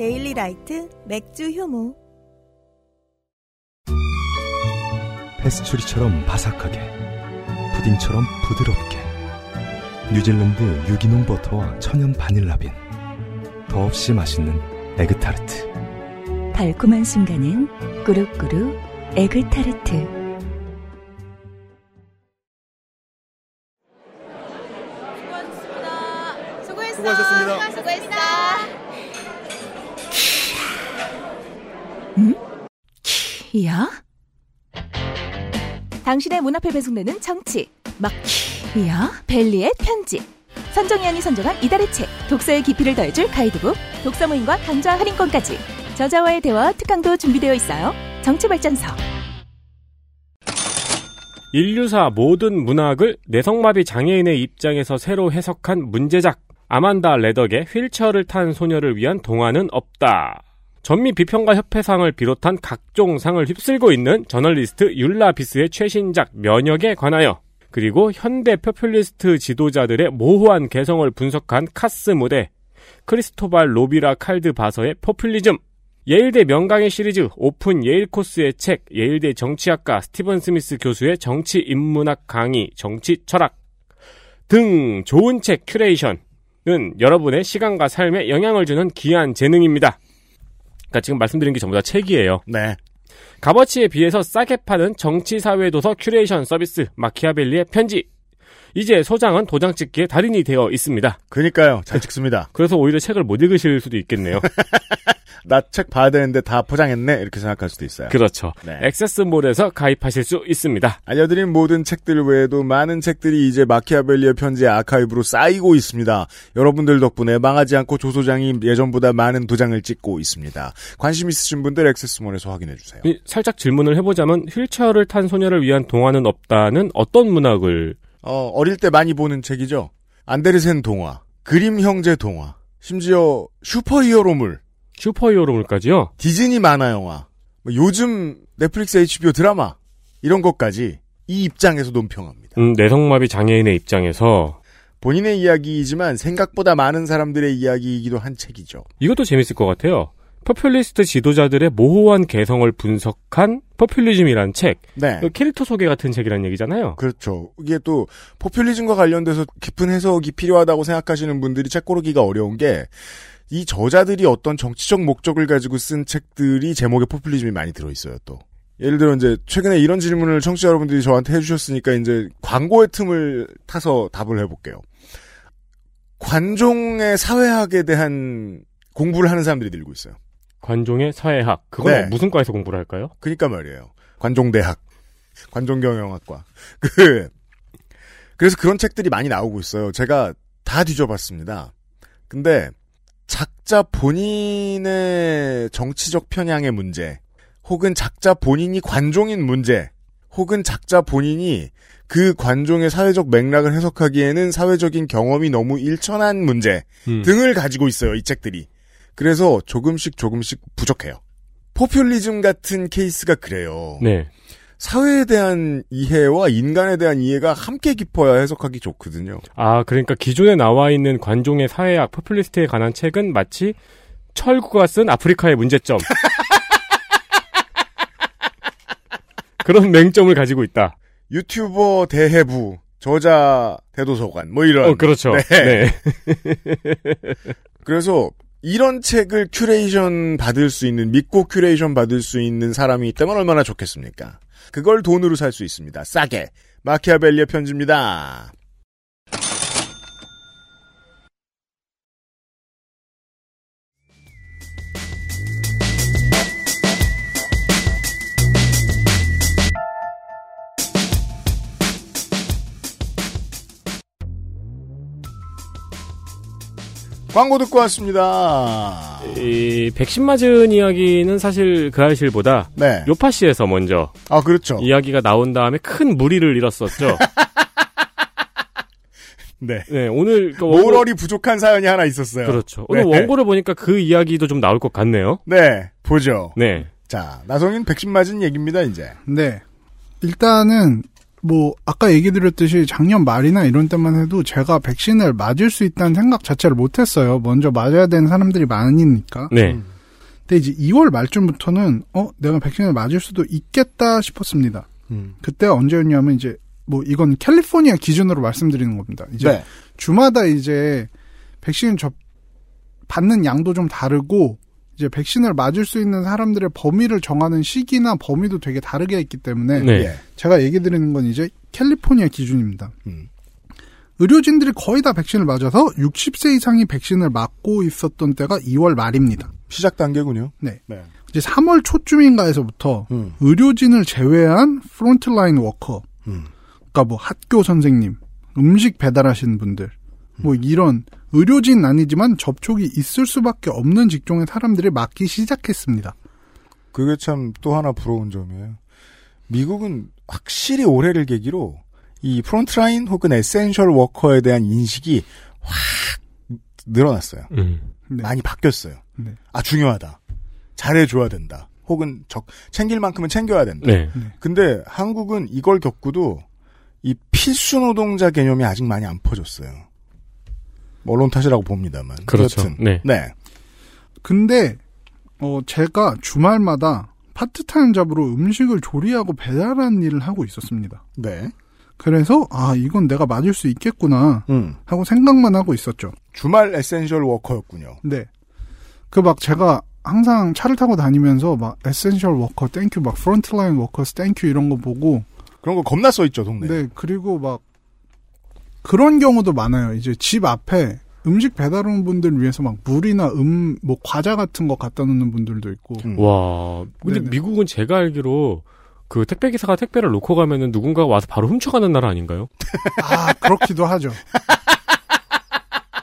데일리 라이트 맥주 효모. 페스츄리처럼 바삭하게, 푸딩처럼 부드럽게. 뉴질랜드 유기농 버터와 천연 바닐라빈. 더없이 맛있는 에그타르트. 달콤한 순간은 꾸룩꾸룩 에그타르트. 야? 당신의 문 앞에 배송되는 정치, 막 야? 벨리의 편지. 선정위원이 선정한 이달의 책, 독서의 깊이를 더해줄 가이드북, 독서 모임과 강좌 할인권까지. 저자와의 대화 특강도 준비되어 있어요. 정치발전서. 인류사 모든 문학을 내성마비 장애인의 입장에서 새로 해석한 문제작 아만다 레덕의 휠체어를 탄 소녀를 위한 동화는 없다. 전미 비평가 협회상을 비롯한 각종 상을 휩쓸고 있는 저널리스트 율라 비스의 최신작 면역에 관하여 그리고 현대 포퓰리스트 지도자들의 모호한 개성을 분석한 카스 무데 크리스토발 로비라 칼트바서의 포퓰리즘 예일대 명강의 시리즈 오픈 예일 코스의 책 예일대 정치학과 스티븐 스미스 교수의 정치 인문학 강의 정치 철학 등 좋은 책 큐레이션은 여러분의 시간과 삶에 영향을 주는 귀한 재능입니다. 그러니까 지금 말씀드린 게 전부 다 책이에요. 네. 값어치에 비해서 싸게 파는 정치사회도서 큐레이션 서비스 마키아벨리의 편지. 이제 소장은 도장 찍기에 달인이 되어 있습니다. 그니까요. 잘 찍습니다. 그래서 오히려 책을 못 읽으실 수도 있겠네요. 나 책 봐야 되는데 다 포장했네. 이렇게 생각할 수도 있어요. 그렇죠. 네. 액세스몰에서 가입하실 수 있습니다. 알려드린 모든 책들 외에도 많은 책들이 이제 마키아벨리의 편지 아카이브로 쌓이고 있습니다. 여러분들 덕분에 망하지 않고 조소장이 예전보다 많은 도장을 찍고 있습니다. 관심 있으신 분들 액세스몰에서 확인해 주세요. 이, 살짝 질문을 해보자면 휠체어를 탄 소녀를 위한 동화는 없다는 어떤 문학을 어, 어릴 때 많이 보는 책이죠. 안데르센 동화, 그림 형제 동화, 심지어 슈퍼히어로물, 슈퍼히어로물까지요? 디즈니 만화 영화, 뭐 요즘 넷플릭스 HBO 드라마 이런 것까지 이 입장에서 논평합니다. 음, 내성마비 장애인의 입장에서 본인의 이야기이지만 생각보다 많은 사람들의 이야기이기도 한 책이죠. 이것도 재밌을 것 같아요. 포퓰리스트 지도자들의 모호한 개성을 분석한 포퓰리즘이란 책. 네. 캐릭터 소개 같은 책이란 얘기잖아요. 그렇죠. 이게 또 포퓰리즘과 관련돼서 깊은 해석이 필요하다고 생각하시는 분들이 책 고르기가 어려운 게 이 저자들이 어떤 정치적 목적을 가지고 쓴 책들이 제목에 포퓰리즘이 많이 들어있어요, 또. 예를 들어 이제 최근에 이런 질문을 청취자 여러분들이 저한테 해주셨으니까 이제 광고의 틈을 타서 답을 해볼게요. 관종의 사회학에 대한 공부를 하는 사람들이 늘고 있어요. 관종의 사회학. 그건 네. 무슨 과에서 공부를 할까요? 그니까 말이에요. 관종대학, 관종경영학과. 그 그래서 그런 책들이 많이 나오고 있어요. 제가 다 뒤져봤습니다. 근데 작자 본인의 정치적 편향의 문제, 혹은 작자 본인이 관종인 문제, 혹은 작자 본인이 그 관종의 사회적 맥락을 해석하기에는 사회적인 경험이 너무 일천한 문제 음. 등을 가지고 있어요. 이 책들이. 그래서 조금씩 조금씩 부족해요. 포퓰리즘 같은 케이스가 그래요. 네. 사회에 대한 이해와 인간에 대한 이해가 함께 깊어야 해석하기 좋거든요. 아, 그러니까 기존에 나와 있는 관종의 사회학 포퓰리스트에 관한 책은 마치 철구가 쓴 아프리카의 문제점. 그런 맹점을 가지고 있다. 유튜버 대해부, 저자 대도서관, 뭐 이런. 어, 그렇죠. 네. 네. 그래서 이런 책을 큐레이션 받을 수 있는, 믿고 큐레이션 받을 수 있는 사람이 있다면 얼마나 좋겠습니까? 그걸 돈으로 살 수 있습니다. 싸게. 마키아벨리의 편지입니다. 광고 듣고 왔습니다. 이 백신 맞은 이야기는 사실 그 알실보다 네. 요파시에서 먼저 아, 그렇죠. 이야기가 나온 다음에 큰 무리를 일었었죠. 네. 네, 오늘 그 원고- 모럴이 부족한 사연이 하나 있었어요. 그렇죠. 오늘 네. 원고를 보니까 그 이야기도 좀 나올 것 같네요. 네, 보죠. 네. 자, 나성인 백신 맞은 얘기입니다, 이제. 네. 일단은 뭐 아까 얘기 드렸듯이 작년 말이나 이런 때만 해도 제가 백신을 맞을 수 있다는 생각 자체를 못했어요. 먼저 맞아야 되는 사람들이 많으니까. 네. 근데 이제 2월 말쯤부터는 어 내가 백신을 맞을 수도 있겠다 싶었습니다. 음. 그때 언제였냐면 이제 뭐 이건 캘리포니아 기준으로 말씀드리는 겁니다. 이제 네. 주마다 이제 백신 접 받는 양도 좀 다르고 이제 백신을 맞을 수 있는 사람들의 범위를 정하는 시기나 범위도 되게 다르게 있기 때문에 네. 예. 제가 얘기 드리는 건 이제 캘리포니아 기준입니다. 음. 의료진들이 거의 다 백신을 맞아서 60세 이상이 백신을 맞고 있었던 때가 2월 말입니다. 시작 단계군요. 네. 네. 이제 3월 초쯤인가에서부터 음. 의료진을 제외한 frontline worker, 음. 그러니까 뭐 학교 선생님, 음식 배달하시는 분들, 뭐 이런 의료진 아니지만 접촉이 있을 수밖에 없는 직종의 사람들이 맞기 시작했습니다. 그게 참 또 하나 부러운 점이에요. 미국은 확실히 올해를 계기로 이 frontline 혹은 essential worker에 대한 인식이 확 늘어났어요. 음. 네. 많이 바뀌었어요. 네. 아, 중요하다. 잘해줘야 된다. 혹은 적, 챙길 만큼은 챙겨야 된다. 네. 근데 한국은 이걸 겪고도 이 필수 노동자 개념이 아직 많이 안 퍼졌어요. 뭐 언론 탓이라고 봅니다만. 그렇죠. 여튼, 네. 네. 근데 어 제가 주말마다 파트타임 잡으로 음식을 조리하고 배달하는 일을 하고 있었습니다. 네. 그래서 아 이건 내가 맞을 수 있겠구나 음. 하고 생각만 하고 있었죠. 주말 essential worker였군요. 네. 그 막 제가 항상 차를 타고 다니면서 막 essential worker thank you 막 frontline workers thank you 이런 거 보고 그런 거 겁나 써 있죠, 동네. 네 그리고 막 그런 경우도 많아요. 이제 집 앞에 음식 배달 오는 분들 위해서 막 물이나 음 뭐 과자 같은 거 갖다 놓는 분들도 있고 음. 와. 근데 네네. 미국은 제가 알기로 그 택배 기사가 택배를 놓고 가면은 누군가가 와서 바로 훔쳐가는 나라 아닌가요? 아 그렇기도 하죠.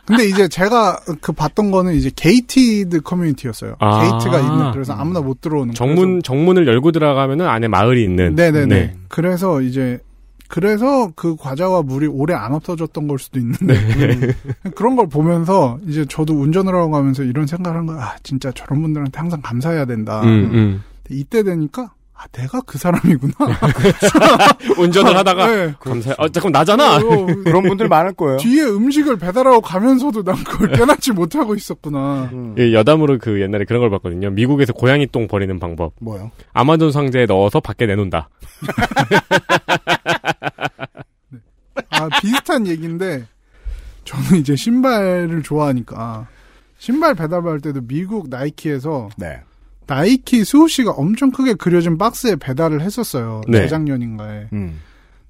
근데 이제 제가 그 봤던 거는 이제 gated community였어요. 아. 게이트가 있는 그래서 아무나 못 들어오는 정문 정문을 열고 들어가면은 안에 마을이 있는. 네네네. 네. 그래서 이제 그래서 그 과자와 물이 오래 안 없어졌던 걸 수도 있는데 네. 그런 걸 보면서 이제 저도 운전을 하고 가면서 이런 생각을 한 거야. 아 진짜 저런 분들한테 항상 감사해야 된다. 음, 음. 이때 되니까 아 내가 그 사람이구나. 운전을 하다가 네. 감사해. 아 잠깐 나잖아. 어, 그런 분들 많을 거예요. 뒤에 음식을 배달하고 가면서도 난 그걸 깨닫지 못하고 있었구나. 음. 예, 여담으로 그 옛날에 그런 걸 봤거든요. 미국에서 고양이 똥 버리는 방법. 뭐요? 아마존 상자에 넣어서 밖에 내놓는다. 아, 비슷한 얘기인데, 저는 이제 신발을 좋아하니까, 신발 배달할 때도 미국 나이키에서 네. 나이키 수호 씨가 엄청 크게 그려진 박스에 배달을 했었어요. 네. 재작년인가에. 음.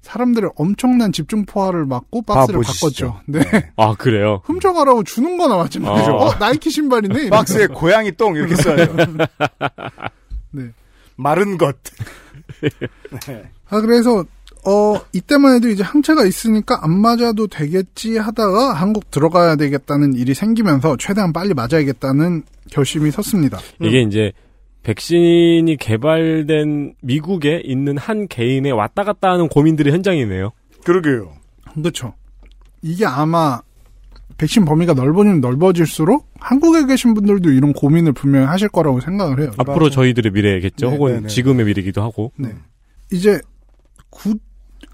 사람들의 엄청난 집중 포화를 막고 봐 박스를. 바꿨죠. 네. 아 그래요? 훔쳐가라고 주는 거나 마찬가지죠. 어. 어, 나이키 신발이네. 박스에 고양이 똥 이렇게 써야죠. 네. 마른 것. 아, 그래서, 어, 이때만 해도 이제 항체가 있으니까 안 맞아도 되겠지 하다가 한국 들어가야 되겠다는 일이 생기면서 최대한 빨리 맞아야겠다는 결심이 섰습니다. 이게 이제 백신이 개발된 미국에 있는 한 개인의 왔다 갔다 하는 고민들의 현장이네요. 그러게요. 그렇죠. 이게 아마 백신 범위가 넓어지면 넓어질수록 한국에 계신 분들도 이런 고민을 분명히 하실 거라고 생각을 해요. 앞으로 저희들의 미래겠죠. 네, 혹은 네, 네. 지금의 미래기도 하고. 네. 이제 구,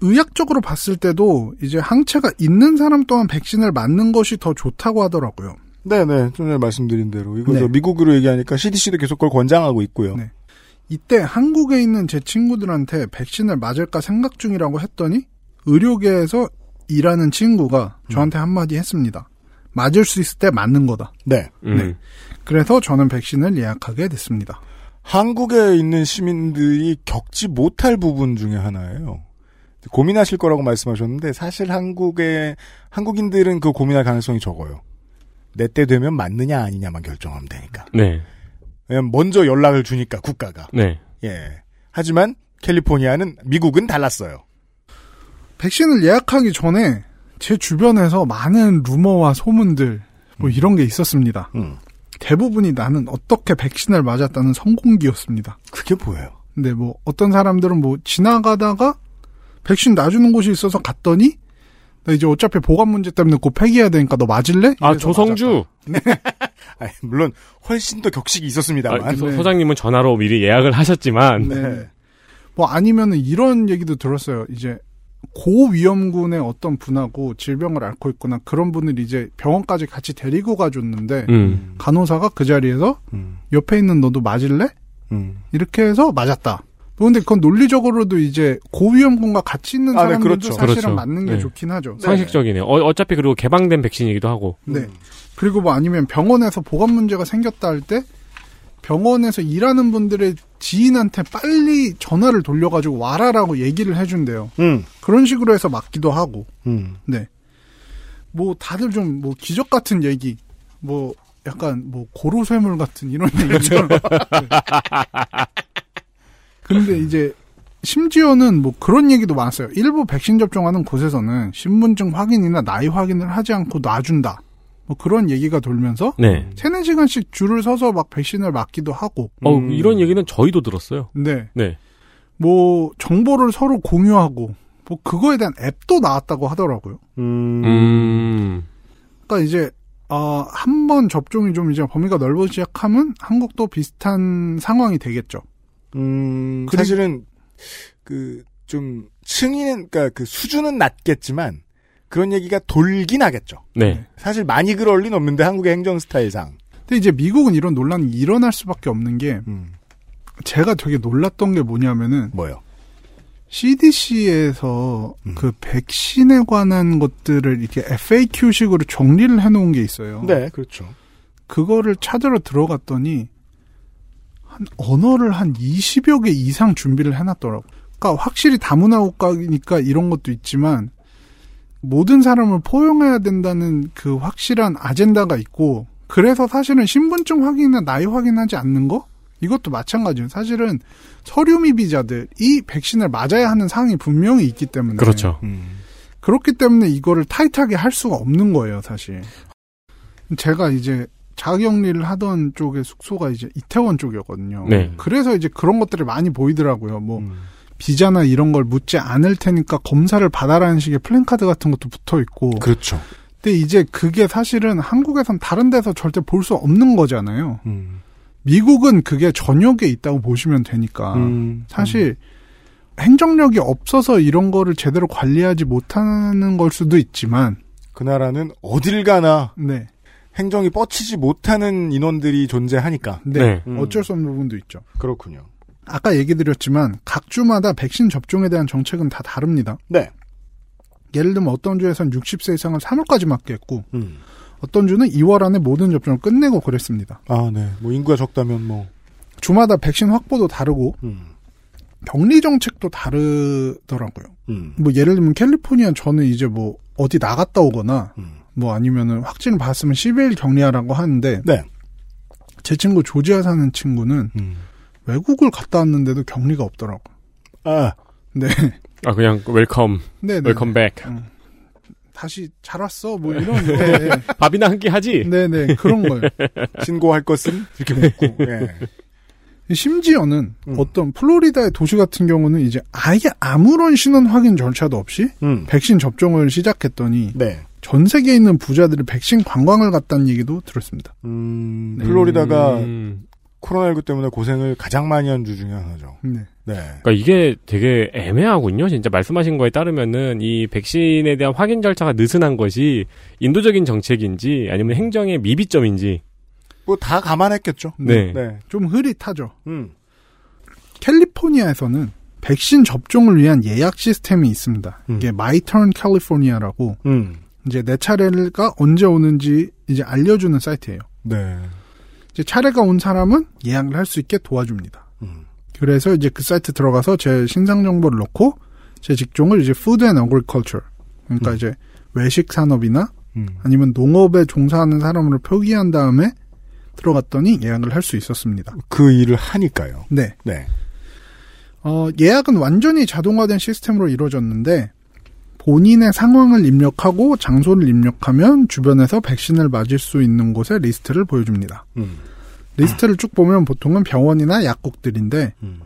의학적으로 봤을 때도 이제 항체가 있는 사람 또한 백신을 맞는 것이 더 좋다고 하더라고요. 네네. 좀 전에 말씀드린 대로. 이거 네. 저 미국으로 얘기하니까 CDC도 계속 그걸 권장하고 있고요. 네. 이때 한국에 있는 제 친구들한테 백신을 맞을까 생각 중이라고 했더니 의료계에서 일하는 친구가 저한테 한마디 했습니다. 맞을 수 있을 때 맞는 거다. 네. 음. 네. 그래서 저는 백신을 예약하게 됐습니다. 한국에 있는 시민들이 겪지 못할 부분 중에 하나예요. 고민하실 거라고 말씀하셨는데 사실 한국의 한국인들은 그 고민할 가능성이 적어요. 내 때 되면 맞느냐 아니냐만 결정하면 되니까. 네. 왜냐면 먼저 연락을 주니까 국가가. 네. 예. 하지만 캘리포니아는 미국은 달랐어요. 백신을 예약하기 전에 제 주변에서 많은 루머와 소문들 뭐 이런 게 있었습니다. 음. 대부분이 나는 어떻게 백신을 맞았다는 성공기였습니다. 그게 뭐예요? 근데 뭐 어떤 사람들은 뭐 지나가다가 백신 놔주는 곳이 있어서 갔더니 나 이제 어차피 보관 문제 때문에 곧 폐기해야 되니까 너 맞을래? 아 조성주 아니, 물론 훨씬 더 격식이 있었습니다만. 아, 소, 네. 소장님은 전화로 미리 예약을 하셨지만 맞았다. 네. 뭐 아니면은 이런 얘기도 들었어요. 이제 고위험군의 어떤 분하고 질병을 앓고 있거나 그런 분을 이제 병원까지 같이 데리고 가줬는데 음. 간호사가 그 자리에서 음, 옆에 있는 너도 맞을래? 음. 이렇게 해서 맞았다. 근데 그건 논리적으로도 이제 고위험군과 같이 있는 아, 네, 사람들도 그렇죠. 사실은 그렇죠. 맞는 게 네. 좋긴 하죠. 상식적이네요. 어, 어차피 그리고 개방된 백신이기도 하고. 네. 그리고 뭐 아니면 병원에서 보건 문제가 생겼다 할 때 병원에서 일하는 분들의 지인한테 빨리 전화를 돌려가지고 와라라고 얘기를 해준대요. 음, 그런 식으로 해서 맞기도 하고. 음. 네. 뭐 다들 좀 뭐 기적 같은 얘기, 뭐 약간 뭐 고로쇠물 같은 이런 얘기죠. 네. 근데 이제 심지어는 뭐 그런 얘기도 많았어요. 일부 백신 접종하는 곳에서는 신분증 확인이나 나이 확인을 하지 않고 놔준다. 뭐 그런 얘기가 돌면서 네. 세네 시간씩 줄을 서서 막 백신을 맞기도 하고. 어, 음. 이런 얘기는 저희도 들었어요. 네. 네. 뭐 정보를 서로 공유하고 뭐 그거에 대한 앱도 나왔다고 하더라고요. 음. 음. 그러니까 이제 어, 한 번 접종이 좀 이제 범위가 넓어지기 시작하면 한국도 비슷한 상황이 되겠죠. 음, 사실은 그 좀 층위는 그러니까 그 수준은 낮겠지만 그런 얘기가 돌긴 하겠죠. 네. 사실 많이 그럴 리는 없는데 한국의 행정 스타일상. 근데 이제 미국은 이런 논란이 일어날 수밖에 없는 게 음, 제가 되게 놀랐던 게 뭐냐면은 뭐요? CDC에서 음. 그 백신에 관한 것들을 이렇게 FAQ식으로 정리를 해놓은 게 있어요. 네, 그렇죠. 그거를 찾으러 들어갔더니 한 언어를 한 20여 개 이상 준비를 해놨더라고. 그러니까 확실히 다문화 국가니까 이런 것도 있지만 모든 사람을 포용해야 된다는 그 확실한 아젠다가 있고 그래서 사실은 신분증 확인이나 나이 확인하지 않는 거 이것도 마찬가지예요. 사실은 서류 미비자들이 백신을 맞아야 하는 상황이 분명히 있기 때문에 그렇죠. 음. 그렇기 때문에 이거를 타이트하게 할 수가 없는 거예요, 사실. 제가 이제 자가격리를 하던 쪽의 숙소가 이제 이태원 쪽이었거든요. 네. 그래서 이제 그런 것들이 많이 보이더라고요. 뭐 음. 비자나 이런 걸 묻지 않을 테니까 검사를 받아라는 식의 플랜카드 같은 것도 붙어 있고. 그렇죠. 근데 이제 그게 사실은 한국에선 다른 데서 절대 볼 수 없는 거잖아요. 음. 미국은 그게 전역에 있다고 보시면 되니까. 음. 사실 행정력이 없어서 이런 거를 제대로 관리하지 못하는 걸 수도 있지만, 그 나라는 어딜 가나 네, 행정이 뻗치지 못하는 인원들이 존재하니까. 네, 네. 음. 어쩔 수 없는 부분도 있죠. 그렇군요. 아까 얘기 드렸지만 각 주마다 백신 접종에 대한 정책은 다 다릅니다. 네. 예를 들면 어떤 주에선 60세 이상을 3월까지 맞게 했고 음. 어떤 주는 2월 안에 모든 접종을 끝내고 그랬습니다. 아, 네. 뭐 인구가 적다면 뭐. 주마다 백신 확보도 다르고 음. 격리 정책도 다르더라고요. 음. 뭐 예를 들면 캘리포니아 저는 이제 뭐 어디 나갔다 오거나 음. 뭐 아니면은 확진을 받았으면 10일 격리하라고 하는데 네. 제 친구 조지아 사는 친구는 음. 외국을 갔다 왔는데도 격리가 없더라고. 아, 네. 아, 그냥 welcome, 네, 네. Welcome back. 다시 잘 왔어. 뭐 이런 네. 밥이나 한 끼 하지? 네, 네. 그런 걸. 신고할 것은 이렇게 묻고. 예. 심지어는 음. 어떤 플로리다의 도시 같은 경우는 이제 아예 아무런 신원 확인 절차도 없이 음. 백신 접종을 시작했더니 네. 전 세계에 있는 부자들이 백신 관광을 갔다는 얘기도 들었습니다. 음, 플로리다가 음. 코로나19 때문에 고생을 가장 많이 한 주 중에 하나죠. 네. 네. 그러니까 이게 되게 애매하군요. 진짜 말씀하신 거에 따르면은 이 백신에 대한 확인 절차가 느슨한 것이 인도적인 정책인지 아니면 행정의 미비점인지. 뭐 다 감안했겠죠. 네. 네. 좀 흐릿하죠. 음. 캘리포니아에서는 백신 접종을 위한 예약 시스템이 있습니다. 음. 이게 My Turn California라고 음. 이제 내 차례가 언제 오는지 이제 알려주는 사이트예요. 네. 이제 차례가 온 사람은 예약을 할 수 있게 도와줍니다. 음. 그래서 이제 그 사이트 들어가서 제 신상 정보를 넣고 제 직종을 이제 food and agriculture 그러니까 음. 이제 외식 산업이나 음. 아니면 농업에 종사하는 사람으로 표기한 다음에 들어갔더니 예약을 할 수 있었습니다. 그 일을 하니까요. 네. 네. 어, 예약은 완전히 자동화된 시스템으로 이루어졌는데 본인의 상황을 입력하고 장소를 입력하면 주변에서 백신을 맞을 수 있는 곳의 리스트를 보여줍니다. 음. 리스트를 쭉 보면 보통은 병원이나 약국들인데 음.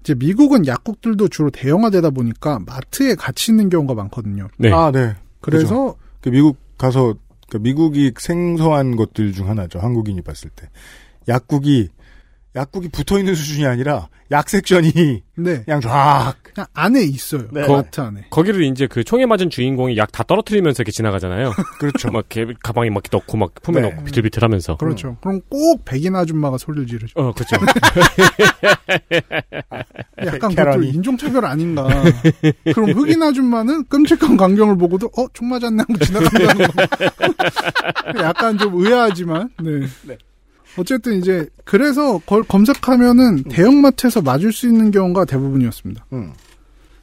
이제 미국은 약국들도 주로 대형화되다 보니까 마트에 같이 있는 경우가 많거든요. 네. 아, 네. 그래서 그 미국 가서 그 미국이 생소한 것들 중 하나죠. 한국인이 봤을 때 약국이 약국이 붙어 있는 수준이 아니라 약 섹션이 네 그냥 쫙 그냥 안에 있어요. 네. 마트 안에. 거기를 이제 그 총에 맞은 주인공이 약 다 떨어뜨리면서 이렇게 지나가잖아요. 그렇죠. 막 이렇게 가방에 막 넣고 막 품에 네. 넣고 비틀비틀하면서. 그렇죠. 그럼 꼭 백인 아줌마가 소리를 지르죠. 어, 그렇죠. 약간 그것도. 인종차별 아닌가. 그럼 흑인 아줌마는 끔찍한 광경을 보고도 어, 총 맞았네 하고 지나간다는 거. 약간 좀 의아하지만, 네. 어쨌든 이제 그래서 그걸 검색하면은 대형마트에서 맞을 수 있는 경우가 대부분이었습니다. 음.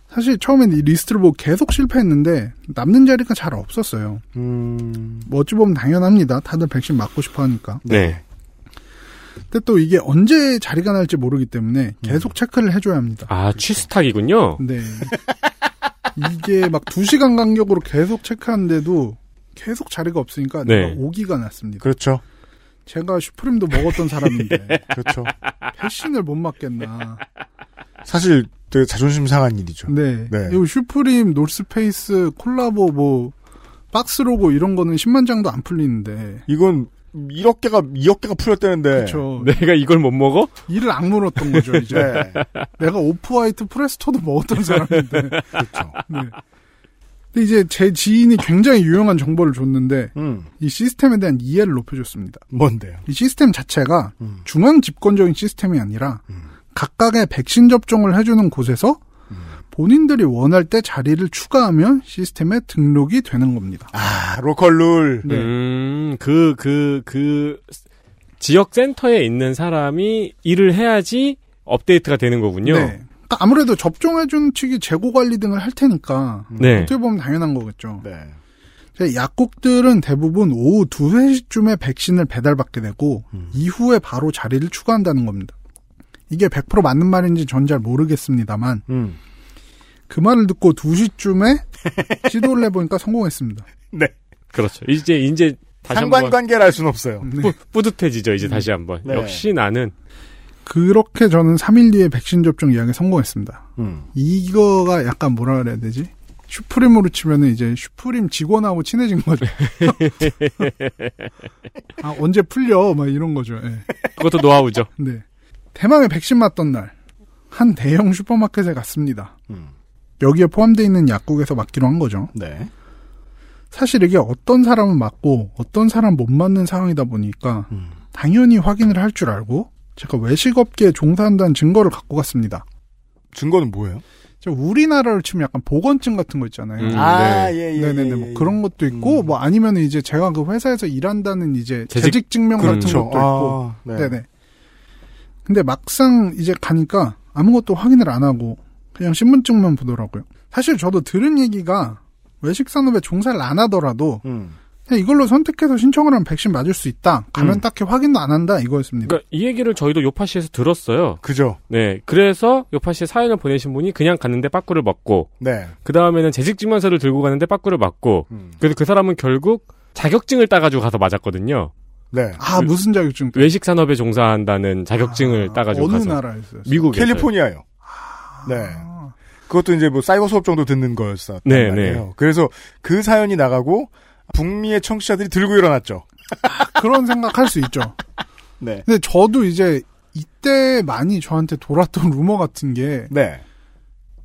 사실 처음엔 이 리스트를 보고 계속 실패했는데 남는 자리가 잘 없었어요. 음. 뭐 어찌 보면 당연합니다. 다들 백신 맞고 싶어 하니까. 네. 근데 또 이게 언제 자리가 날지 모르기 때문에 계속 체크를 해줘야 합니다. 아, restock이군요. 네. 이게 막 2시간 간격으로 계속 체크하는데도 계속 자리가 없으니까 네. 내가 오기가 났습니다. 그렇죠. 제가 Supreme도 먹었던 사람인데 그렇죠. 백신을 못 맞겠나. 사실 되게 자존심 상한 일이죠. 네. 네. 이 Supreme, North Face, 콜라보 뭐 박스 로고 이런 거는 10만 장도 안 풀리는데 이건 1억 개가 2억 개가 풀렸다는데. 그렇죠. 내가 이걸 못 먹어? 이를 악물었던 거죠, 이제. 네. 내가 Off-White Presto도 먹었던 사람인데. 그렇죠. 네. 근데 이제 제 지인이 굉장히 유용한 정보를 줬는데 음. 이 시스템에 대한 이해를 높여줬습니다. 뭔데요? 이 시스템 자체가 음. 중앙 집권적인 시스템이 아니라 각각의 백신 접종을 해주는 곳에서 음. 본인들이 원할 때 자리를 추가하면 시스템에 등록이 되는 겁니다. 아, local rule. 네. 음, 그, 그, 그, 지역 센터에 있는 사람이 일을 해야지 업데이트가 되는 거군요. 네. 그러니까 아무래도 접종해준 측이 재고 관리 등을 할 테니까 네. 어떻게 보면 당연한 거겠죠. 네. 자, 약국들은 대부분 오후 2, 3시쯤에 백신을 배달받게 되고 이후에 바로 자리를 추가한다는 겁니다. 이게 100% 맞는 말인지 전 잘 모르겠습니다만 음. 그 말을 듣고 2시쯤에 시도를 해보니까 성공했습니다. 네. 그렇죠. 이제, 이제 다시 한번 상관관계를 알 수는 없어요. 네. 뿌, 뿌듯해지죠, 이제 다시 한번. 네. 역시 나는. 그렇게 저는 3일 뒤에 백신 접종 예약에 성공했습니다. 음. 이거가 약간 뭐라 그래야 되지? 슈프림으로 치면은 이제 슈프림 직원하고 친해진 거죠. 아, 언제 풀려? 막 이런 거죠. 예. 그것도 노하우죠. 네. 대망의 백신 맞던 날, 한 대형 슈퍼마켓에 갔습니다. 음. 여기에 포함되어 있는 약국에서 맞기로 한 거죠. 네. 사실 이게 어떤 사람은 맞고 어떤 사람 못 맞는 상황이다 보니까 음. 당연히 확인을 할 줄 알고 제가 외식업계에 종사한다는 증거를 갖고 갔습니다. 증거는 뭐예요? 저 우리나라로 치면 약간 보건증 같은 거 있잖아요. 음, 아, 네. 예, 예. 네네네. 예, 뭐 예. 그런 것도 있고, 음. 뭐 아니면 이제 제가 그 회사에서 일한다는 이제 재직- 재직 증명 같은 그렇죠. 것도 있고. 아, 네. 네네. 근데 막상 이제 가니까 아무것도 확인을 안 하고 그냥 신분증만 보더라고요. 사실 저도 들은 얘기가 외식 산업에 종사를 안 하더라도 음. 이걸로 선택해서 신청을 하면 백신 맞을 수 있다. 가면 음. 딱히 확인도 안 한다 이거였습니다. 그러니까 이 얘기를 저희도 요파시에서 들었어요. 그죠. 네. 그래서 요파시에 사연을 보내신 분이 그냥 갔는데 빠꾸를 먹고, 네. 그 다음에는 재직 증명서를 들고 가는데 빠꾸를 맞고, 음. 그래서 그 사람은 결국 자격증을 따 가지고 가서 맞았거든요. 네. 아 무슨 자격증? 외식 산업에 종사한다는 자격증을 아, 따 가지고 어느 가서 나라였어요? 미국에 캘리포니아요. 네. 그것도 이제 뭐 사이버 수업 정도 듣는 거였었단 네, 말이에요. 네. 그래서 그 사연이 나가고 북미의 청취자들이 들고 일어났죠. 그런 생각할 수 있죠. 네. 근데 저도 이제 이때 많이 저한테 돌았던 루머 같은 게 네.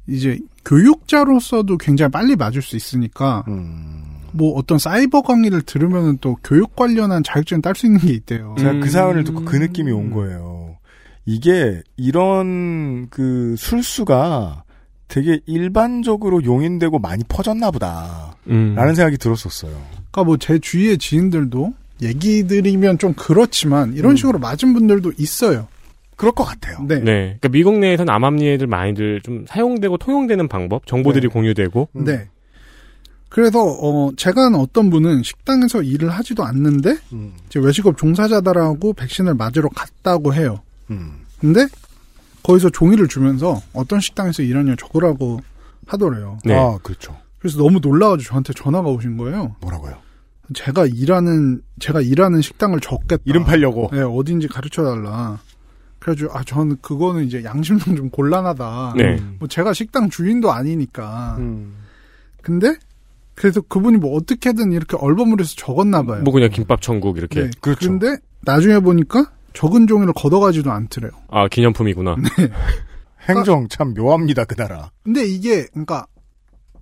이제 교육자로서도 굉장히 빨리 맞을 수 있으니까 음. 뭐 어떤 사이버 강의를 들으면 또 교육 관련한 자격증 딸 수 있는 게 있대요. 제가 음. 그 사연을 듣고 그 느낌이 온 거예요. 이게 이런 그 술수가 되게 일반적으로 용인되고 많이 퍼졌나 보다. 음. 라는 생각이 들었었어요. 그러니까 뭐 제 주위의 지인들도 얘기 드리면 좀 그렇지만 이런 음. 식으로 맞은 분들도 있어요. 그럴 것 같아요. 네. 네. 그러니까 미국 내에서는 암암리애들 많이들 좀 사용되고 통용되는 방법, 정보들이 네. 공유되고. 음. 네. 그래서 어 제가 아는 어떤 분은 식당에서 일을 하지도 않는데 음. 이제 외식업 종사자다라고 백신을 맞으러 갔다고 해요. 음. 근데 거기서 종이를 주면서 어떤 식당에서 일하냐 적으라고 하더래요. 네. 아, 그렇죠. 그래서 너무 놀라가지고 저한테 전화가 오신 거예요. 뭐라고요? 제가 일하는 제가 일하는 식당을 적겠다. 이름 팔려고. 네, 어딘지 가르쳐 달라. 그래가지고 아 저는 그거는 이제 양심상 좀 곤란하다. 네. 뭐 제가 식당 주인도 아니니까. 음. 근데 그래서 그분이 뭐 어떻게든 이렇게 얼버무려서 적었나 봐요. 뭐 그냥 김밥 천국 이렇게. 네. 그렇죠. 근데 나중에 보니까 적은 종이를 걷어가지도 않더래요. 아 기념품이구나. 행정 참 묘합니다 그 나라. 근데 이게 그러니까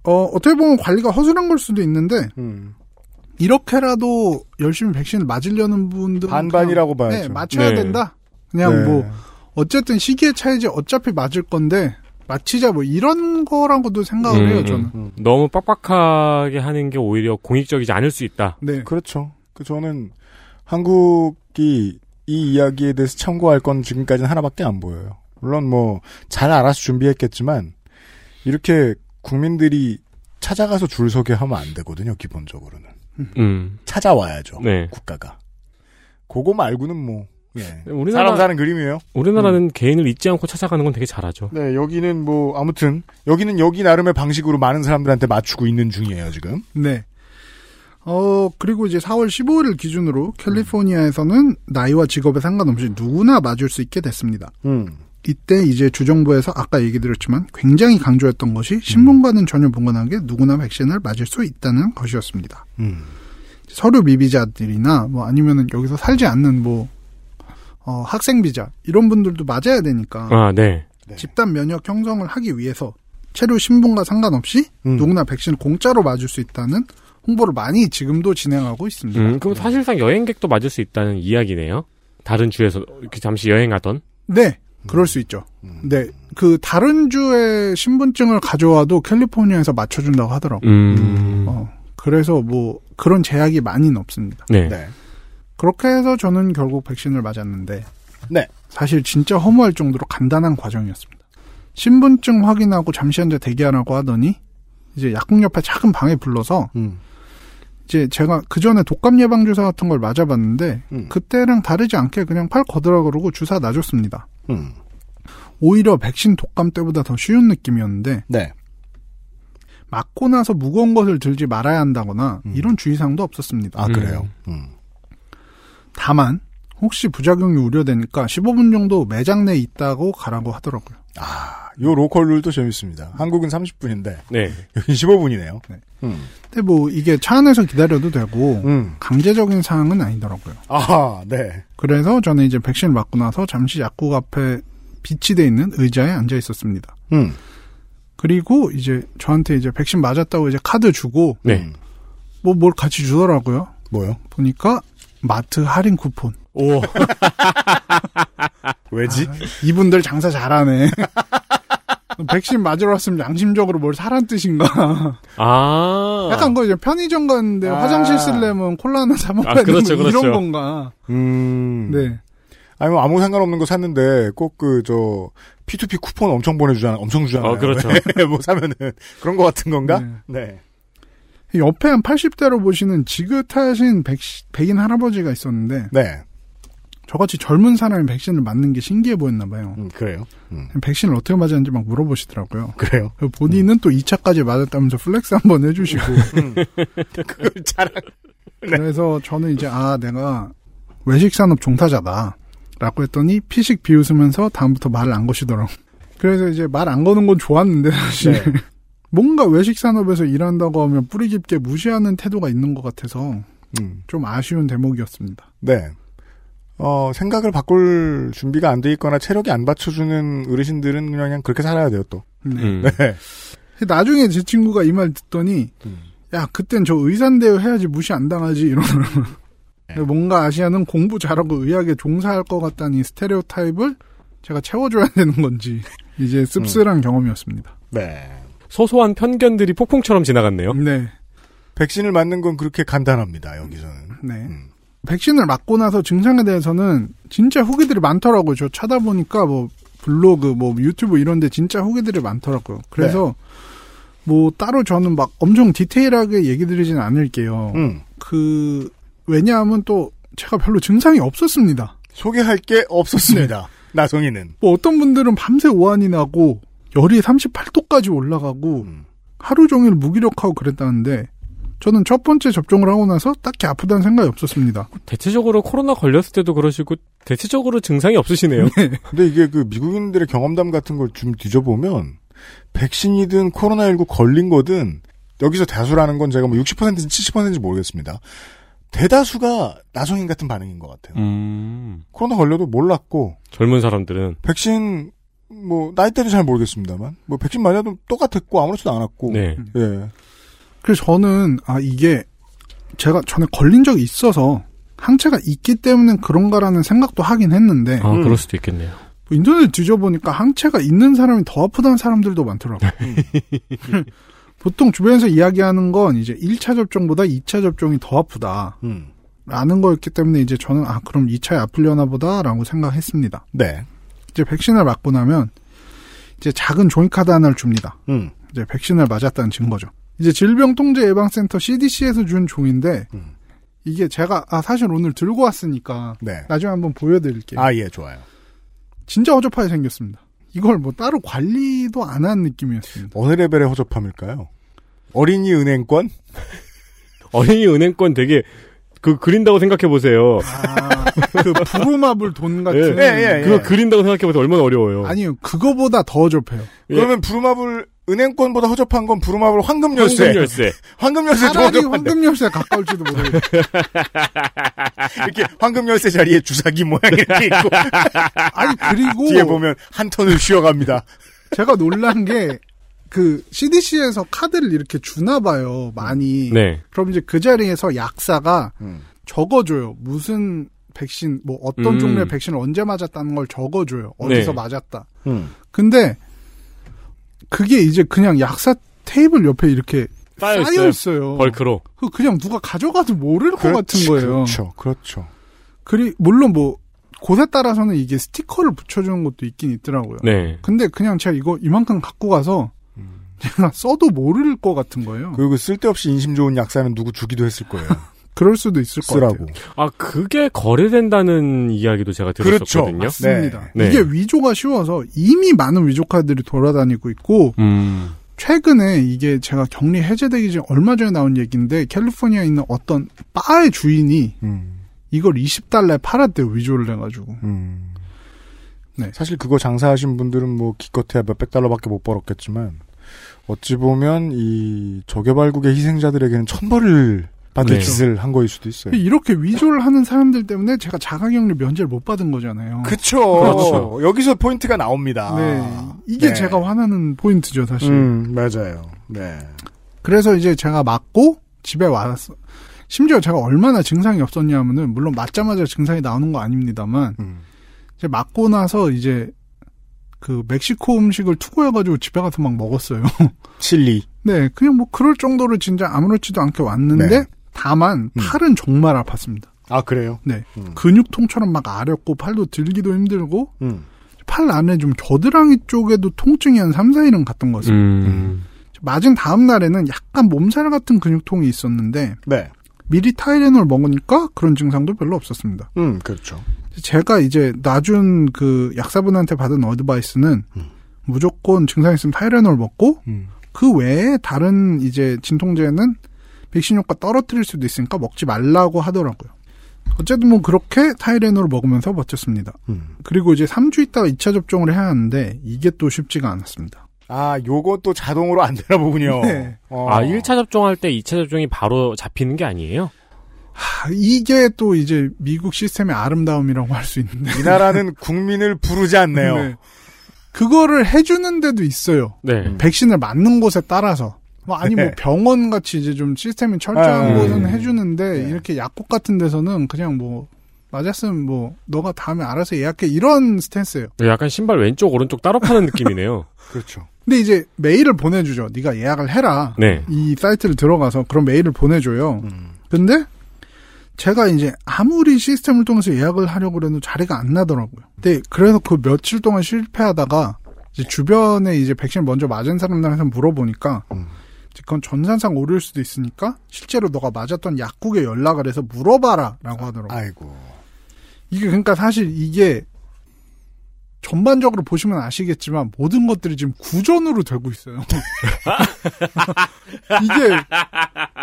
어 어떻게 보면 관리가 허술한 걸 수도 있는데 음. 이렇게라도 열심히 백신을 맞으려는 분들은 반반이라고 그냥, 봐야죠. 네, 맞춰야 네. 된다. 그냥 네. 뭐 어쨌든 시기의 차이지 어차피 맞을 건데 맞히자 뭐 이런 거라고도 생각을 해요 음, 저는. 음. 너무 빡빡하게 하는 게 오히려 공익적이지 않을 수 있다. 네. 그렇죠. 그 저는 한국이 이 이야기에 대해서 참고할 건 지금까지는 하나밖에 안 보여요. 물론 뭐 잘 알아서 준비했겠지만 이렇게 국민들이 찾아가서 줄 서게 하면 안 되거든요. 기본적으로는 음. 찾아와야죠. 네. 국가가. 그거 말고는 뭐 예. 우리나라 사람 사는 그림이에요. 우리나라는 개인을 잊지 않고 찾아가는 건 되게 잘하죠. 네, 여기는 뭐 아무튼 여기는 여기 나름의 방식으로 많은 사람들한테 맞추고 있는 중이에요 지금. 네. 어, 그리고 이제 4월 15일을 기준으로 캘리포니아에서는 나이와 직업에 상관없이 누구나 맞을 수 있게 됐습니다. 음. 이때 이제 주정부에서 아까 얘기 드렸지만 굉장히 강조했던 것이 신분과는 전혀 무관하게 누구나 백신을 맞을 수 있다는 것이었습니다. 음. 서류 미비자들이나 뭐 아니면은 여기서 살지 않는 뭐 어, 학생 비자 이런 분들도 맞아야 되니까 아, 네. 네. 집단 면역 형성을 하기 위해서 체류 신분과 상관없이 음. 누구나 백신을 공짜로 맞을 수 있다는 홍보를 많이 지금도 진행하고 있습니다. 음, 그럼 사실상 여행객도 맞을 수 있다는 이야기네요. 다른 주에서 이렇게 잠시 여행하던. 네, 그럴 수 있죠. 음. 네, 그 다른 주의 신분증을 가져와도 캘리포니아에서 맞춰준다고 하더라고요. 음. 어, 그래서 뭐 그런 제약이 많이는 없습니다. 네. 네. 그렇게 해서 저는 결국 백신을 맞았는데 네. 사실 진짜 허무할 정도로 간단한 과정이었습니다. 신분증 확인하고 잠시 앉아 대기하라고 하더니 이제 약국 옆에 작은 방에 불러서 음. 이제 제가 그 전에 독감 예방 주사 같은 걸 맞아봤는데 음. 그때랑 다르지 않게 그냥 팔 거더라 그러고 주사 놔줬습니다. 음. 오히려 백신 독감 때보다 더 쉬운 느낌이었는데 네. 맞고 나서 무거운 것을 들지 말아야 한다거나 음. 이런 주의사항도 없었습니다. 아 음. 그래요. 음. 다만 혹시 부작용이 우려되니까 15분 정도 매장 내에 있다고 가라고 하더라고요. 아, 요 로컬 룰도 재밌습니다. 한국은 30분인데 네. 여긴 15분이네요. 네. 음. 근데 뭐 이게 차 안에서 기다려도 되고 음. 강제적인 사항은 아니더라고요. 아, 네. 그래서 저는 이제 백신을 맞고 나서 잠시 약국 앞에 비치돼 있는 의자에 앉아 있었습니다. 음. 그리고 이제 저한테 이제 백신 맞았다고 이제 카드 주고 네. 음. 뭐뭘 같이 주더라고요. 뭐요? 보니까 마트 할인 쿠폰. 오. 왜지? 이분들 장사 잘하네. 백신 맞으러 왔으면 양심적으로 뭘 사란 뜻인가. 아. 약간 그 이제 편의점 갔는데 아. 화장실 쓰려면 콜라 하나 사 먹어야 아, 그렇죠, 되는 뭐 그렇죠. 이런 건가. 음. 네. 아니, 뭐 아무 상관없는 거 샀는데 꼭 그, 저, P2P 쿠폰 엄청 보내주잖아, 엄청 주잖아요. 어, 그렇죠. 뭐 사면은. 그런 거 같은 건가? 네. 옆에 한 80대로 보시는 지긋하신 백, 백인 할아버지가 있었는데 네. 저같이 젊은 사람이 백신을 맞는 게 신기해 보였나 봐요. 음, 그래요. 음, 백신을 어떻게 맞았는지 막 물어보시더라고요. 그래요. 그리고 본인은 또 2차까지 맞았다면서 flex 한번 해주시고 그걸 자랑. 네. 그래서 저는 이제 아 내가 외식산업 종사자다 라고 했더니 피식 비웃으면서 다음부터 말을 안 거시더라고 그래서 이제 말 안 거는 건 좋았는데 사실 네. 뭔가 외식 산업에서 일한다고 하면 뿌리 깊게 무시하는 태도가 있는 것 같아서 음, 좀 아쉬운 대목이었습니다. 네. 어, 생각을 바꿀 준비가 안 돼 있거나 체력이 안 받쳐주는 어르신들은 그냥 그렇게 살아야 돼요, 또. 네. 음. 네. 나중에 제 친구가 이 말 듣더니 음. 야 그땐 저 의사인데요 해야지 무시 안 당하지 이러더라고요. 네. 뭔가 아시아는 공부 잘하고 의학에 종사할 것 같다는 이 스테레오 타입을 제가 채워줘야 되는 건지 이제 씁쓸한 경험이었습니다. 네. 소소한 편견들이 폭풍처럼 지나갔네요. 네, 백신을 맞는 건 그렇게 간단합니다, 여기서는. 네. 음. 백신을 맞고 나서 증상에 대해서는 진짜 후기들이 많더라고요. 저 찾아보니까 뭐 블로그, 뭐 유튜브 이런데 진짜 후기들이 많더라고요. 그래서 뭐 따로 저는 막 엄청 디테일하게 얘기 드리진 않을게요. 음. 그 왜냐하면 또 제가 별로 증상이 없었습니다. 소개할 게 없었습니다. 나성이는. 뭐 어떤 분들은 밤새 오한이 나고 열이 38도까지 올라가고 음. 하루 종일 무기력하고 그랬다는데 저는 첫 번째 접종을 하고 나서 딱히 아프다는 생각이 없었습니다. 대체적으로 코로나 걸렸을 때도 그러시고 대체적으로 증상이 없으시네요. 근데 이게 그 미국인들의 경험담 같은 걸 좀 뒤져보면 백신이든 코로나19 걸린 거든 여기서 다수라는 건 제가 뭐 60%인지 70%인지 모르겠습니다. 대다수가 나성인 같은 반응인 것 같아요. 음. 코로나 걸려도 몰랐고 젊은 사람들은 백신 뭐 나이대는 잘 모르겠습니다만 뭐 백신 맞아도 똑같았고 아무렇지도 않았고 네. 예. 그래서 저는 아 이게 제가 전에 걸린 적이 있어서 항체가 있기 때문에 그런가라는 생각도 하긴 했는데 아 음. 그럴 수도 있겠네요. 인터넷 뒤져보니까 항체가 있는 사람이 더 아프다는 사람들도 많더라고요. 보통 주변에서 이야기하는 건 이제 1차 접종보다 2차 접종이 더 아프다. 음. 라는 거였기 때문에 이제 저는 아 그럼 2차에 아플려나 보다라고 생각했습니다. 네. 이제 백신을 맞고 나면 이제 작은 종이카드 하나를 줍니다. 음. 이제 백신을 맞았다는 증거죠. 이제 질병통제예방센터 CDC에서 준 종인데 음. 이게 제가 아 사실 오늘 들고 왔으니까 네. 나중에 한번 보여드릴게요. 아, 예, 좋아요. 진짜 허접하게 생겼습니다. 이걸 뭐 따로 관리도 안 한 느낌이었습니다. 어느 레벨의 허접함일까요? 어린이 은행권? 어린이 은행권 되게 그 그린다고 생각해 보세요. 아, 그 부루마블 돈 같은. 예, 예, 예. 그거 그린다고 생각해 보세요. 얼마나 어려워요. 아니요, 그거보다 더 허접해요. 예. 그러면 부루마블 은행권보다 허접한 건 부루마블 황금 열쇠. 황금 열쇠. 황금 열쇠 더 차라리. 황금 열쇠 가까울지도 모르겠어요. 이렇게 황금 열쇠 자리에 주사기 모양 이렇게 있고 아니 그리고 뒤에 보면 한 ton을 쉬어갑니다. 제가 놀란 게 그 CDC에서 카드를 이렇게 주나 봐요. 많이. 네. 그럼 이제 그 자리에서 약사가 음. 적어줘요. 무슨 백신, 뭐 어떤 음. 종류의 백신을 언제 맞았다는 걸 적어줘요. 어디서 네. 맞았다. 음. 근데 그게 이제 그냥 약사 테이블 옆에 이렇게 쌓여 쌓여 있어요. 있어요. 벌크로. 그 그냥 누가 가져가도 모를 것 그렇지, 같은 거예요. 그렇죠. 그렇죠. 그리 물론 뭐 곳에 따라서는 이게 스티커를 붙여주는 것도 있긴 있더라고요. 네. 근데 그냥 제가 이거 이만큼 갖고 가서 제가 써도 모를 것 같은 거예요. 그리고 쓸데없이 인심 좋은 약사는 누구 주기도 했을 거예요. 그럴 수도 있을 것 쓰라고. 같아요. 아 그게 거래된다는 이야기도 제가 들었었거든요. 그렇죠. 맞습니다. 네. 이게 위조가 쉬워서 이미 많은 위조 카드들이 돌아다니고 있고 음. 최근에 이게 제가 격리 해제되기 전 얼마 전에 나온 얘기인데 캘리포니아에 있는 어떤 바의 주인이 음. 이걸 20달러에 팔았대요 위조를 해가지고 음. 네. 사실 그거 장사하신 분들은 뭐 기껏해야 몇백 달러밖에 못 벌었겠지만 어찌 보면 이 저개발국의 희생자들에게는 천벌을 받을 네. 짓을 한 거일 수도 있어요. 이렇게 위조를 하는 사람들 때문에 제가 자가격리 면제를 못 받은 거잖아요. 그쵸. 그렇죠. 여기서 포인트가 나옵니다. 네, 이게 네. 제가 화나는 포인트죠 사실. 음, 맞아요. 네. 그래서 이제 제가 맞고 집에 왔어. 심지어 제가 얼마나 증상이 없었냐면은 물론 맞자마자 증상이 나오는 거 아닙니다만 음. 이제 맞고 나서 이제 그 멕시코 음식을 투고해가지고 집에 가서 막 먹었어요. 칠리. 네, 그냥 뭐 그럴 정도로 진짜 아무렇지도 않게 왔는데 네. 다만 팔은 정말 아팠습니다. 아, 그래요? 네, 음. 근육통처럼 막 아렸고 팔도 들기도 힘들고 음. 팔 안에 좀 겨드랑이 쪽에도 통증이 한 3, 4일은 갔던 것 같습니다. 음. 맞은 다음 날에는 약간 몸살 같은 근육통이 있었는데 네. 미리 타이레놀 먹으니까 그런 증상도 별로 없었습니다. 음, 그렇죠. 제가 이제 놔준 그 약사분한테 받은 어드바이스는 무조건 증상 있으면 타이레놀 먹고 음. 그 외에 다른 이제 진통제는 백신 효과 떨어뜨릴 수도 있으니까 먹지 말라고 하더라고요. 어쨌든 뭐 그렇게 타이레놀을 먹으면서 버텼습니다. 음. 그리고 이제 3주 있다가 2차 접종을 해야 하는데 이게 또 쉽지가 않았습니다. 아, 요것도 자동으로 안 되나 보군요. 네. 어. 아 1차 접종할 때 2차 접종이 바로 잡히는 게 아니에요? 하, 이게 또 이제 미국 시스템의 아름다움이라고 할 수 있는데 이 나라는 국민을 부르지 않네요. 네. 그거를 해주는 데도 있어요. 네. 백신을 맞는 곳에 따라서. 뭐 아니 뭐 네. 병원 같이 이제 좀 시스템이 철저한 아, 곳은 음. 해주는데 네. 이렇게 약국 같은 데서는 그냥 뭐 맞았으면 뭐 너가 다음에 알아서 예약해 이런 스탠스예요. 약간 신발 왼쪽 오른쪽 따로 파는 느낌이네요. 그렇죠. 근데 이제 메일을 보내주죠. 네가 예약을 해라. 네. 이 사이트를 들어가서 그런 메일을 보내줘요. 음. 근데 제가 이제 아무리 시스템을 통해서 예약을 하려고 그래도 자리가 안 나더라고요. 근데 그래서 그 며칠 동안 실패하다가 이제 주변에 이제 백신 먼저 맞은 사람들한테 물어보니까 음. 그건 전산상 오류일 수도 있으니까 실제로 너가 맞았던 약국에 연락을 해서 물어봐라라고 하더라고요. 아이고. 이게 그러니까 사실 이게 전반적으로 보시면 아시겠지만 모든 것들이 지금 구전으로 되고 있어요. 이게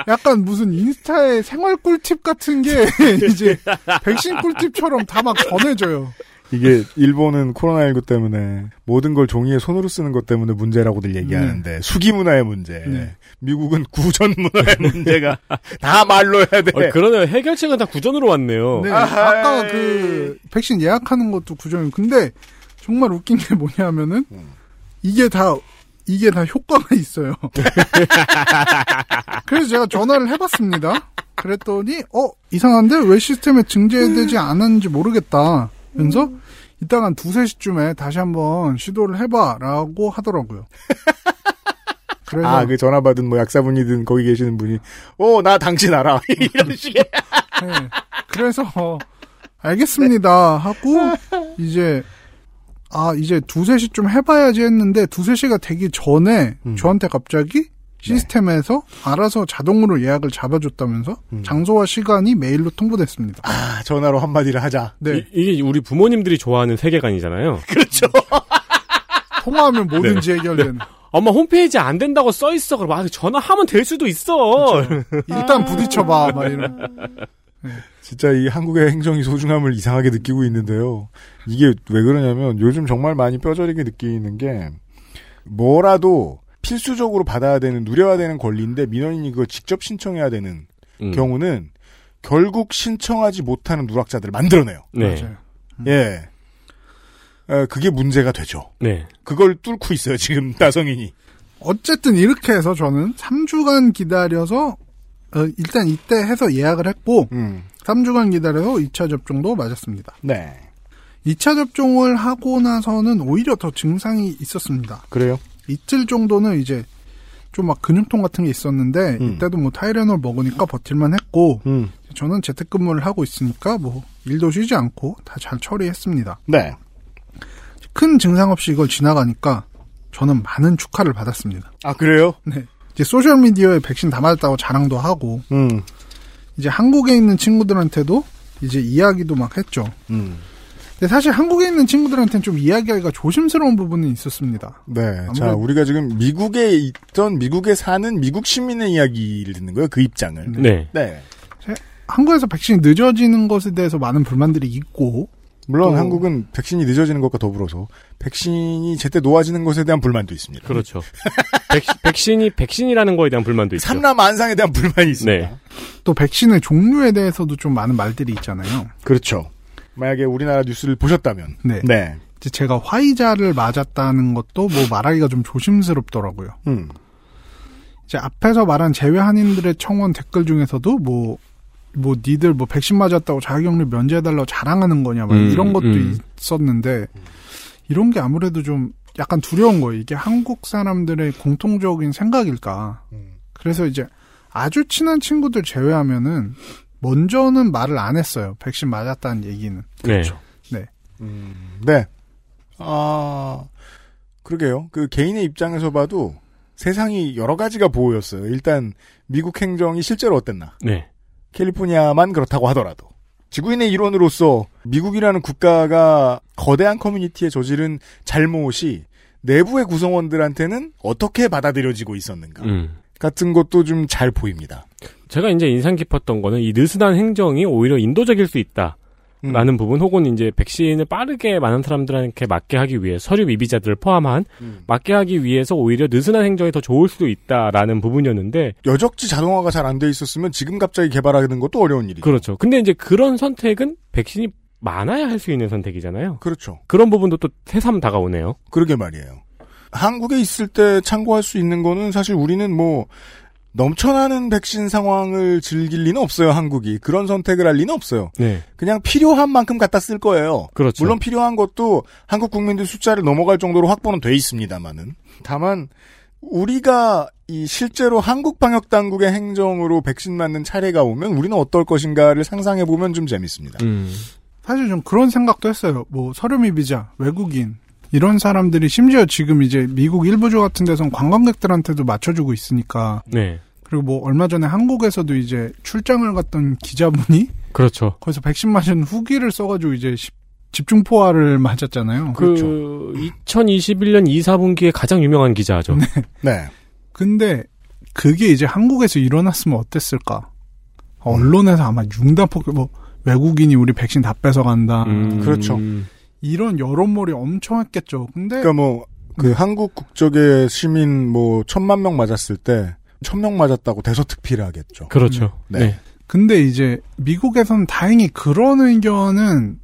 약간 무슨 인스타의 생활 꿀팁 같은 게 이제 백신 꿀팁처럼 다 막 전해져요. 이게 일본은 코로나19 때문에 모든 걸 종이에 손으로 쓰는 것 때문에 문제라고들 얘기하는데 수기 문화의 문제. 네. 미국은 구전 문화의 문제가 다 말로 해야 돼. 어, 그러네요. 해결책은 다 구전으로 왔네요. 네, 아하. 아까 그 백신 예약하는 것도 구정이 근데 정말 웃긴 게 뭐냐면은 음. 이게 다 이게 다 효과가 있어요. 그래서 제가 전화를 해봤습니다. 그랬더니 어 이상한데 왜 시스템에 증제되지 않았는지 모르겠다. 그래서 이따가 한 두세 시쯤에 다시 한번 시도를 해봐라고 하더라고요. 그래서 아, 그 전화 받은 뭐 약사분이든 거기 계시는 분이, 어, 나 당신 알아. 이런 식의. 네. 그래서 어, 알겠습니다 하고 이제 아 이제 두세 시쯤 해봐야지 했는데 두세 시가 되기 전에 음. 저한테 갑자기 시스템에서 알아서 자동으로 예약을 잡아줬다면서 음. 장소와 시간이 메일로 통보됐습니다. 아, 전화로 한마디를 하자. 네 이, 게 우리 부모님들이 좋아하는 세계관이잖아요. 그렇죠. 통화하면 뭐든지 해결되는. 엄마 홈페이지 안 된다고 써 있어. 그럼 아, 전화하면 될 수도 있어. 일단 부딪혀봐 막 이런. 진짜 이 한국의 행정이 소중함을 이상하게 느끼고 있는데요. 이게 왜 그러냐면 요즘 정말 많이 뼈저리게 느끼는 게 뭐라도 필수적으로 받아야 되는 누려야 되는 권리인데 민원인이 그걸 직접 신청해야 되는 음. 경우는 결국 신청하지 못하는 누락자들을 만들어내요. 네. 맞아요. 예. 어, 그게 문제가 되죠. 네. 그걸 뚫고 있어요, 지금 따성인이. 어쨌든 이렇게 해서 저는 3주간 기다려서 어, 일단 이때 해서 예약을 했고 음. 3주간 기다려서 2차 접종도 맞았습니다. 네. 2차 접종을 하고 나서는 오히려 더 증상이 있었습니다. 그래요? 이틀 정도는 이제 좀 막 근육통 같은 게 있었는데 음. 이때도 뭐 타이레놀 먹으니까 버틸만 했고 음. 저는 재택근무를 하고 있으니까 뭐 일도 쉬지 않고 다 잘 처리했습니다. 네. 큰 증상 없이 이걸 지나가니까 저는 많은 축하를 받았습니다. 아, 그래요? 네. 이제 소셜 미디어에 백신 다 맞았다고 자랑도 하고 음. 이제 한국에 있는 친구들한테도 이제 이야기도 막 했죠. 음. 근데 사실 한국에 있는 친구들한테는 좀 이야기하기가 조심스러운 부분은 있었습니다. 네. 자, 아무래도- 우리가 지금 미국에 있던 미국에 사는 미국 시민의 이야기를 듣는 거예요. 그 입장을. 네. 네. 한국에서 백신이 늦어지는 것에 대해서 많은 불만들이 있고 물론 또- 한국은 백신이 늦어지는 것과 더불어서 백신이 제때 놓아지는 것에 대한 불만도 있습니다. 그렇죠. 백, 신이 백신이라는 거에 대한 불만도 있죠. 삼라만상에 대한 불만이 있습니다. 네. 또 백신의 종류에 대해서도 좀 많은 말들이 있잖아요. 그렇죠. 만약에 우리나라 뉴스를 보셨다면. 네. 네. 이제 제가 화이자를 맞았다는 것도 뭐 말하기가 좀 조심스럽더라고요. 음. 이제 앞에서 말한 제외 한인들의 청원 댓글 중에서도 뭐, 뭐, 니들 뭐 백신 맞았다고 자가격리 면제해달라고 자랑하는 거냐, 막 음, 이런 것도 음. 있었는데, 이런 게 아무래도 좀 약간 두려운 거예요. 이게 한국 사람들의 공통적인 생각일까. 음. 그래서 이제 아주 친한 친구들 제외하면은, 먼저는 말을 안 했어요. 백신 맞았다는 얘기는. 네. 음, 네. 아, 그러게요. 그 개인의 입장에서 봐도 세상이 여러 가지가 보였어요. 일단 미국 행정이 실제로 어땠나. 네. 캘리포니아만 그렇다고 하더라도. 지구인의 일원으로서 미국이라는 국가가 거대한 커뮤니티에 저지른 잘못이 내부의 구성원들한테는 어떻게 받아들여지고 있었는가. 음. 같은 것도 좀 잘 보입니다. 제가 이제 인상 깊었던 거는 이 느슨한 행정이 오히려 인도적일 수 있다. 음. 라는 부분 혹은 이제 백신을 빠르게 많은 사람들한테 맞게 하기 위해 서류 미비자들을 포함한 음. 맞게 하기 위해서 오히려 느슨한 행정이 더 좋을 수도 있다라는 부분이었는데 여적지 자동화가 잘 안 돼 있었으면 지금 갑자기 개발하는 것도 어려운 일이죠. 그렇죠. 근데 이제 그런 선택은 백신이 많아야 할 수 있는 선택이잖아요. 그렇죠. 그런 부분도 또 새삼 다가오네요. 그러게 말이에요. 한국에 있을 때 참고할 수 있는 거는 사실 우리는 뭐 넘쳐나는 백신 상황을 즐길 리는 없어요, 한국이. 그런 선택을 할 리는 없어요. 네. 그냥 필요한 만큼 갖다 쓸 거예요. 그렇죠. 물론 필요한 것도 한국 국민들 숫자를 넘어갈 정도로 확보는 돼 있습니다만은. 다만 우리가 이 실제로 한국 방역 당국의 행정으로 백신 맞는 차례가 오면 우리는 어떨 것인가를 상상해 보면 좀 재밌습니다. 음. 사실 좀 그런 생각도 했어요. 뭐 서류 미 비자, 외국인 이런 사람들이 심지어 지금 이제 미국 일부주 같은 데선 관광객들한테도 맞춰주고 있으니까 네. 그리고 뭐 얼마 전에 한국에서도 이제 출장을 갔던 기자분이 그렇죠. 거기서 백신 맞은 후기를 써가지고 이제 시- 집중 포화를 맞았잖아요. 그 2021년 2, 4분기에 가장 유명한 기자죠. 네. 근데 그게 이제 한국에서 일어났으면 어땠을까? 언론에서 아마 융단폭 뭐 외국인이 우리 백신 다 뺏어 간다. 음. 그렇죠. 이런 여론몰이 엄청 했겠죠. 근데 그러니까 뭐 그 한국 국적의 시민 뭐 천만 명 맞았을 때 천 명 맞았다고 대서특필을 하겠죠. 그렇죠. 네. 네. 근데 이제 미국에선 다행히 그런 의견은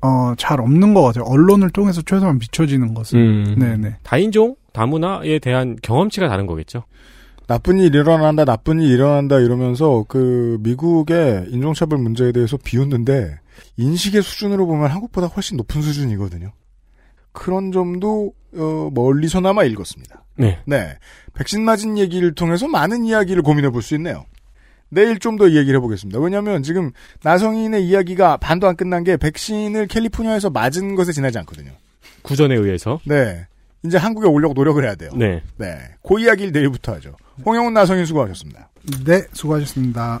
어, 잘 없는 것 같아요. 언론을 통해서 최소한 비춰지는 것은. 음. 네네. 다인종, 다문화에 대한 경험치가 다른 거겠죠. 나쁜 일 일어난다, 나쁜 일 일어난다 이러면서 그 미국의 인종차별 문제에 대해서 비웃는데 인식의 수준으로 보면 한국보다 훨씬 높은 수준이거든요. 그런 점도 어, 멀리서나마 읽었습니다. 네. 네, 백신 맞은 얘기를 통해서 많은 이야기를 고민해 볼 수 있네요. 내일 좀 더 얘기를 해보겠습니다. 왜냐하면 지금 나성인의 이야기가 반도 안 끝난 게 백신을 캘리포니아에서 맞은 것에 지나지 않거든요. 구전에 의해서. 네, 이제 한국에 오려고 노력을 해야 돼요. 네. 네, 그 이야기를 내일부터 하죠. 홍영훈 나성인 수고하셨습니다. 네, 수고하셨습니다.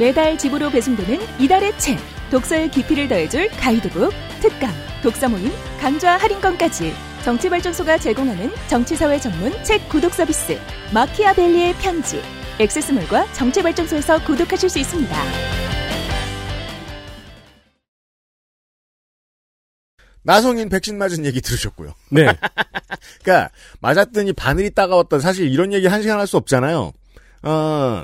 매달 집으로 배송되는 이달의 책. 독서의 깊이를 더해줄 가이드북, 특강, 독서 모임, 강좌 할인권까지 정치발전소가 제공하는 정치사회 전문 책 구독 서비스 마키아벨리의 편지 액세스몰과 정치발전소에서 구독하실 수 있습니다. 나성인 백신 맞은 얘기 들으셨고요. 네. 그러니까 맞았더니 바늘이 따가웠다. 사실 이런 얘기 한 시간 할 수 없잖아요. 어,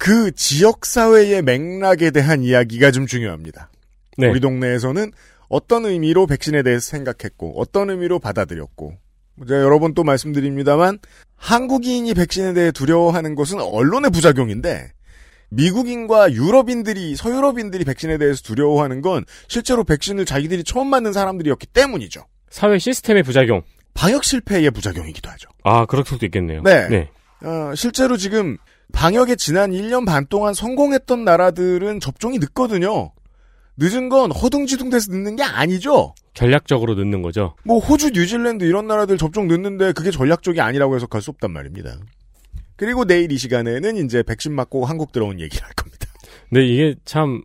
그 지역 사회의 맥락에 대한 이야기가 좀 중요합니다. 네. 우리 동네에서는 어떤 의미로 백신에 대해서 생각했고 어떤 의미로 받아들였고 제가 여러 번 또 말씀드립니다만 한국인이 백신에 대해 두려워하는 것은 언론의 부작용인데 미국인과 유럽인들이 서유럽인들이 백신에 대해서 두려워하는 건 실제로 백신을 자기들이 처음 맞는 사람들이었기 때문이죠. 사회 시스템의 부작용. 방역 실패의 부작용이기도 하죠. 아, 그럴 수도 있겠네요. 네. 어, 실제로 지금 방역에 지난 1년 반 동안 성공했던 나라들은 접종이 늦거든요. 늦은 건 허둥지둥 돼서 늦는 게 아니죠. 전략적으로 늦는 거죠. 뭐 호주, 뉴질랜드 이런 나라들 접종 늦는데 그게 전략적이 아니라고 해석할 수 없단 말입니다. 그리고 내일 이 시간에는 이제 백신 맞고 한국 들어온 얘기를 할 겁니다. 근데 이게 참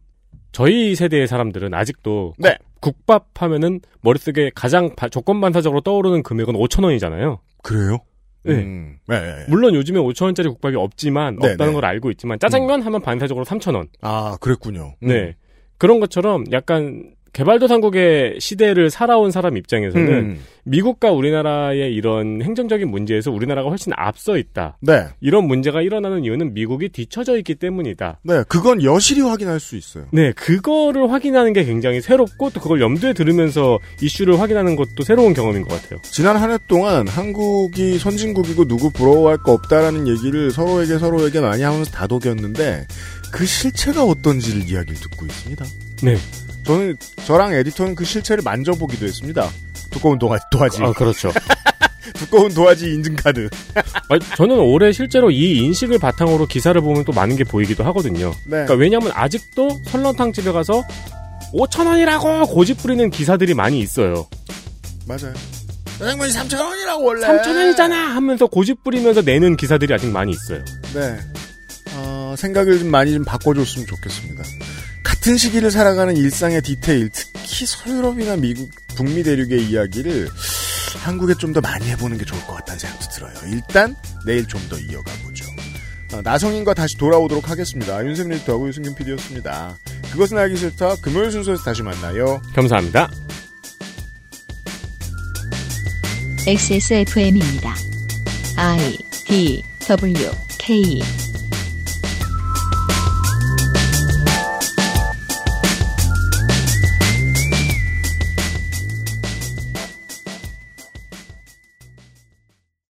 저희 세대의 사람들은 아직도 네. 국밥 하면은 머릿속에 가장 바- 조건 반사적으로 떠오르는 금액은 5천 원이잖아요. 그래요? 네. 음, 네, 네, 네. 물론 요즘에 5천 원짜리 국밥이 없지만 네, 없다는 네. 걸 알고 있지만 짜장면 하면 반사적으로 3천 원. 아, 그랬군요. 음. 네. 그런 것처럼 약간 개발도상국의 시대를 살아온 사람 입장에서는 음. 미국과 우리나라의 이런 행정적인 문제에서 우리나라가 훨씬 앞서 있다. 네. 이런 문제가 일어나는 이유는 미국이 뒤처져 있기 때문이다. 네, 그건 여실히 확인할 수 있어요. 네, 그거를 확인하는 게 굉장히 새롭고 또 그걸 염두에 들으면서 이슈를 확인하는 것도 새로운 경험인 것 같아요. 지난 한 해 동안 한국이 선진국이고 누구 부러워할 거 없다라는 얘기를 서로에게 서로에게 많이 하면서 다독였는데 그 실체가 어떤지를 이야기를 듣고 있습니다. 네. 저는 저랑 에디터는 그 실체를 만져보기도 했습니다. 두꺼운 도화, 도화지. 아, 그렇죠. 두꺼운 도화지 인증 카드. 아니, 저는 올해 실제로 이 인식을 바탕으로 기사를 보면 또 많은 게 보이기도 하거든요. 네. 그러니까 왜냐하면 아직도 설렁탕 집에 가서 5천 원이라고 고집 부리는 기사들이 많이 있어요. 맞아요. 짜장면이 3,000원이라고 원래. 3천 원이잖아 하면서 고집 부리면서 내는 기사들이 아직 많이 있어요. 네. 어, 생각을 좀 많이 좀 바꿔줬으면 좋겠습니다. 같은 시기를 살아가는 일상의 디테일, 특히 서유럽이나 미국, 북미 대륙의 이야기를 한국에 좀 더 많이 해보는 게 좋을 것 같다는 생각도 들어요. 일단 내일 좀 더 이어가 보죠. 어, 나성인과 다시 돌아오도록 하겠습니다. 윤세민 리터하고 유승균 PD였습니다. 그것은 알기 싫다. 금요일 순서에서 다시 만나요. 감사합니다. XSFM입니다. I D W K